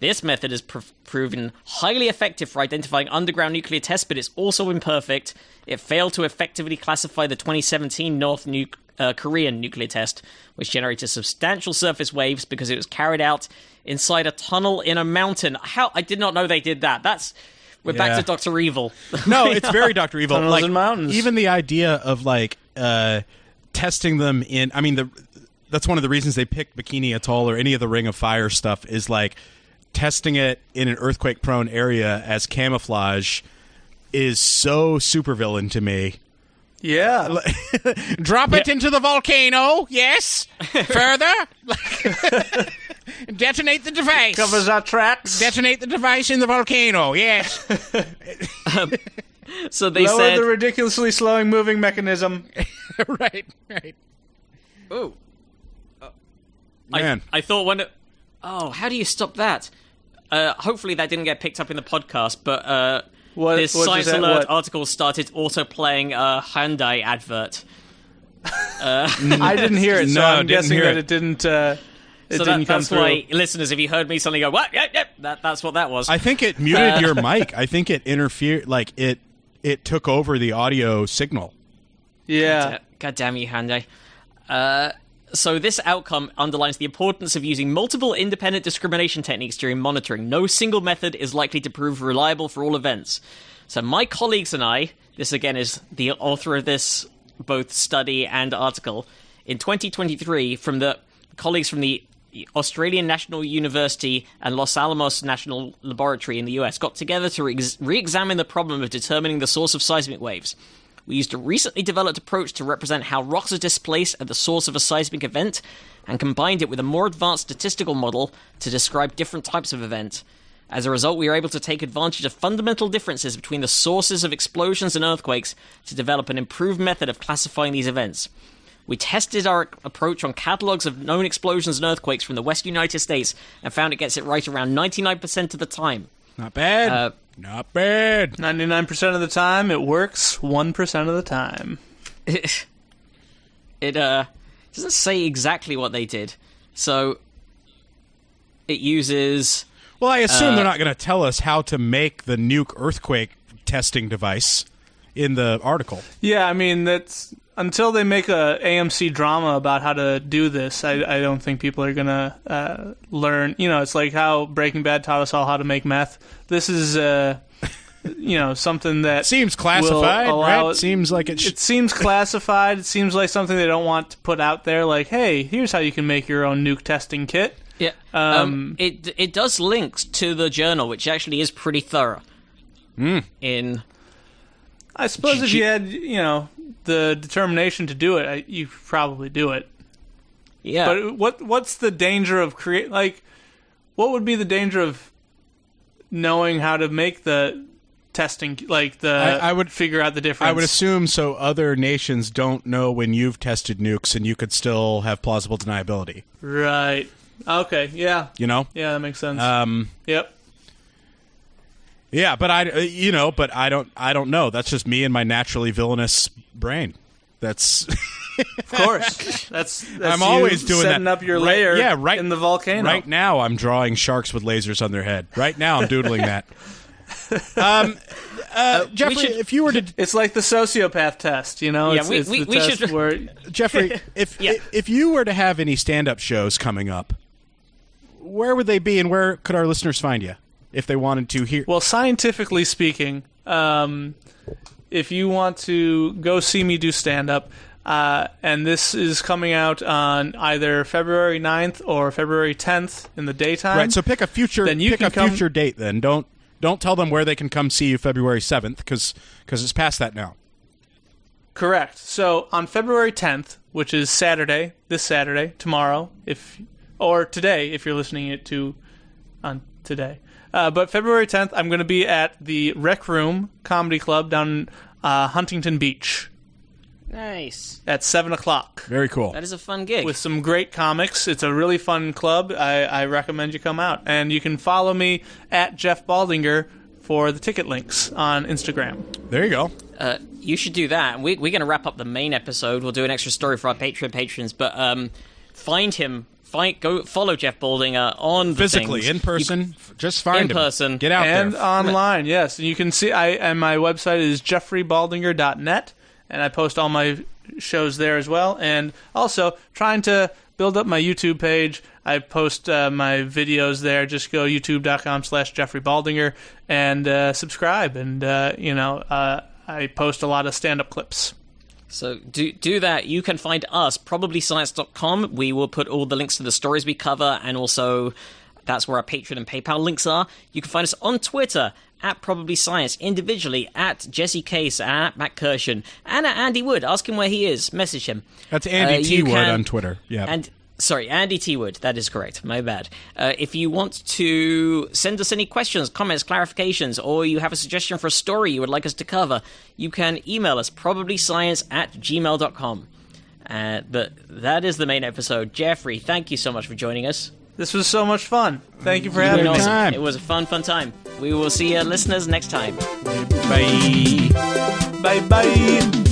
This method has pr- proven highly effective for identifying underground nuclear tests, but it's also imperfect. It failed to effectively classify the 2017 North nu- uh, Korean nuclear test, which generated substantial surface waves because it was carried out inside a tunnel in a mountain. How I did not know they did that. That's we're yeah. back to Doctor Evil.
no, it's very Doctor Evil.
Tunnels
like
and mountains.
even the idea of like uh, testing them in. I mean, the that's one of the reasons they picked Bikini Atoll or any of the Ring of Fire stuff is like testing it in an earthquake prone area as camouflage is so supervillain to me.
Yeah.
Drop it into the volcano. Yes. Further. Detonate the device.
Covers our tracks.
Detonate the device in the volcano. Yes.
um, so they
Lower
said
the ridiculously slowing moving mechanism.
right. Right.
Oh. Uh,
Man.
I, I thought when it, Oh, how do you stop that? Uh, hopefully that didn't get picked up in the podcast, but uh,
what,
this
what
Science Alert
what?
article started auto playing a Hyundai advert. Uh,
I didn't hear it, so
No,
I'm
didn't
guessing
hear
that
it.
it didn't. Uh, it
so
didn't
that,
come
that's
through.
why, listeners, if you heard me suddenly go, "What? Yep, yep," that, that's what that was.
I think it muted your mic. I think it interfered. Like it, it took over the audio signal.
Yeah.
God damn you, Hyundai. Uh, so this outcome underlines the importance of using multiple independent discrimination techniques during monitoring. No single method is likely to prove reliable for all events. So my colleagues and I, this again is the author of this both study and article, in 2023 from the colleagues from the Australian National University and Los Alamos National Laboratory in the US got together to re examine the problem of determining the source of seismic waves. We used a recently developed approach to represent how rocks are displaced at the source of a seismic event and combined it with a more advanced statistical model to describe different types of event. As a result, we were able to take advantage of fundamental differences between the sources of explosions and earthquakes to develop an improved method of classifying these events. We tested our approach on catalogs of known explosions and earthquakes from the West United States and found it gets it right around 99% of the time.
Not bad.
Uh,
Not bad.
99% of the time, it works 1% of the time.
It, it uh, doesn't say exactly what they did. So it uses.
Well, I assume
Uh,
they're not going to tell us how to make the nuke earthquake testing device in the article.
Yeah, I mean, that's until they make a AMC drama about how to do this. I, I don't think people are gonna uh, learn. You know, it's like how Breaking Bad taught us all how to make meth. This is, uh, you know, something that
Seems classified,
allow
right?
it-
Seems like it. Sh-
it seems classified. It seems like something they don't want to put out there. Like, hey, here's how you can make your own nuke testing kit.
Yeah.
Um,
Um, it it does link to the journal, which actually is pretty thorough. In
I suppose if you had, you know, the determination to do it, I- you probably do it.
yeah,
But what what's the danger of create like what would be the danger of knowing how to make the testing like the
I- I would-
figure out the difference?
I would assume so. Other nations don't know when you've tested nukes, and you could still have plausible deniability.
Right. Okay. Yeah.
You know.
Yeah, that makes sense.
Um,
yep.
Yeah, but I, uh, you know, but I don't, I don't know. That's just me and my naturally villainous brain. That's.
Of course. That's, that's
I'm
you
always doing
setting
that.
up your
Right-
layer
yeah, right-
in the volcano.
Right now, I'm drawing sharks with lasers on their head. Right now, I'm doodling that. Um, uh, Jeffrey,
should-
if you were to
It's like the sociopath test, you know?
Yeah,
it's,
we-
it's
we-
the
we
test
should-
where
Jeffrey, if
Yeah.
if you were to have any stand-up shows coming up, where would they be, and where could our listeners find you if they wanted to hear?
Well, scientifically speaking, um, if you want to go see me do stand up, uh, and this is coming out on either February 9th or February 10th in the daytime.
right. So pick a future.
Then you
pick
can
a
come-
future date. Then don't don't tell them where they can come see you February seventh because it's past that now.
Correct. So on February 10th, which is Saturday, this Saturday, tomorrow, if or today, if you're listening it to on today. Uh, but February 10th, I'm going to be at the Rec Room Comedy Club down uh, Huntington Beach
Nice.
at seven o'clock
Very cool.
That is a fun gig.
with some great comics. It's a really fun club. I, I recommend you come out, and you can follow me at Jeff Baldinger for the ticket links on Instagram.
There you go.
uh, you should do that. We, we're going to wrap up the main episode. We'll do an extra story for our Patreon patrons, but um, find him. Find go follow Jeff Baldinger on the
Physically,
things.
in person, f- just find
In
him.
person.
Get out
and
there.
online. Yes, and you can see. I and my website is jeffreybaldinger.net, and I post all my shows there as well. And also trying to build up my YouTube page. I post uh, my videos there. Just go youtube.com/slash Jeffrey Baldinger and uh, subscribe. And uh, you know, uh, I post a lot of stand-up clips.
So do do that. You can find us probablyscience.com. We will put all the links to the stories we cover, and also that's where our Patreon and PayPal links are. You can find us on Twitter at Probably Science, individually at Jesse Case, at Matt Kirshen, and at Andy Wood. Ask him where he is. Message him.
That's Andy
Uh,
T. Wood
can-
on Twitter. Yeah.
And sorry, Andy T. Wood. That is correct. My bad. Uh, if you want to send us any questions, comments, clarifications, or you have a suggestion for a story you would like us to cover, you can email us probablyscience at gmail.com. Uh, but that is the main episode. Jeffrey, thank you so much for joining us.
This was so much fun. Thank you for having
been
me.
awesome. time.
It was a fun, fun time. We will see you listeners next time.
Bye.
Bye bye.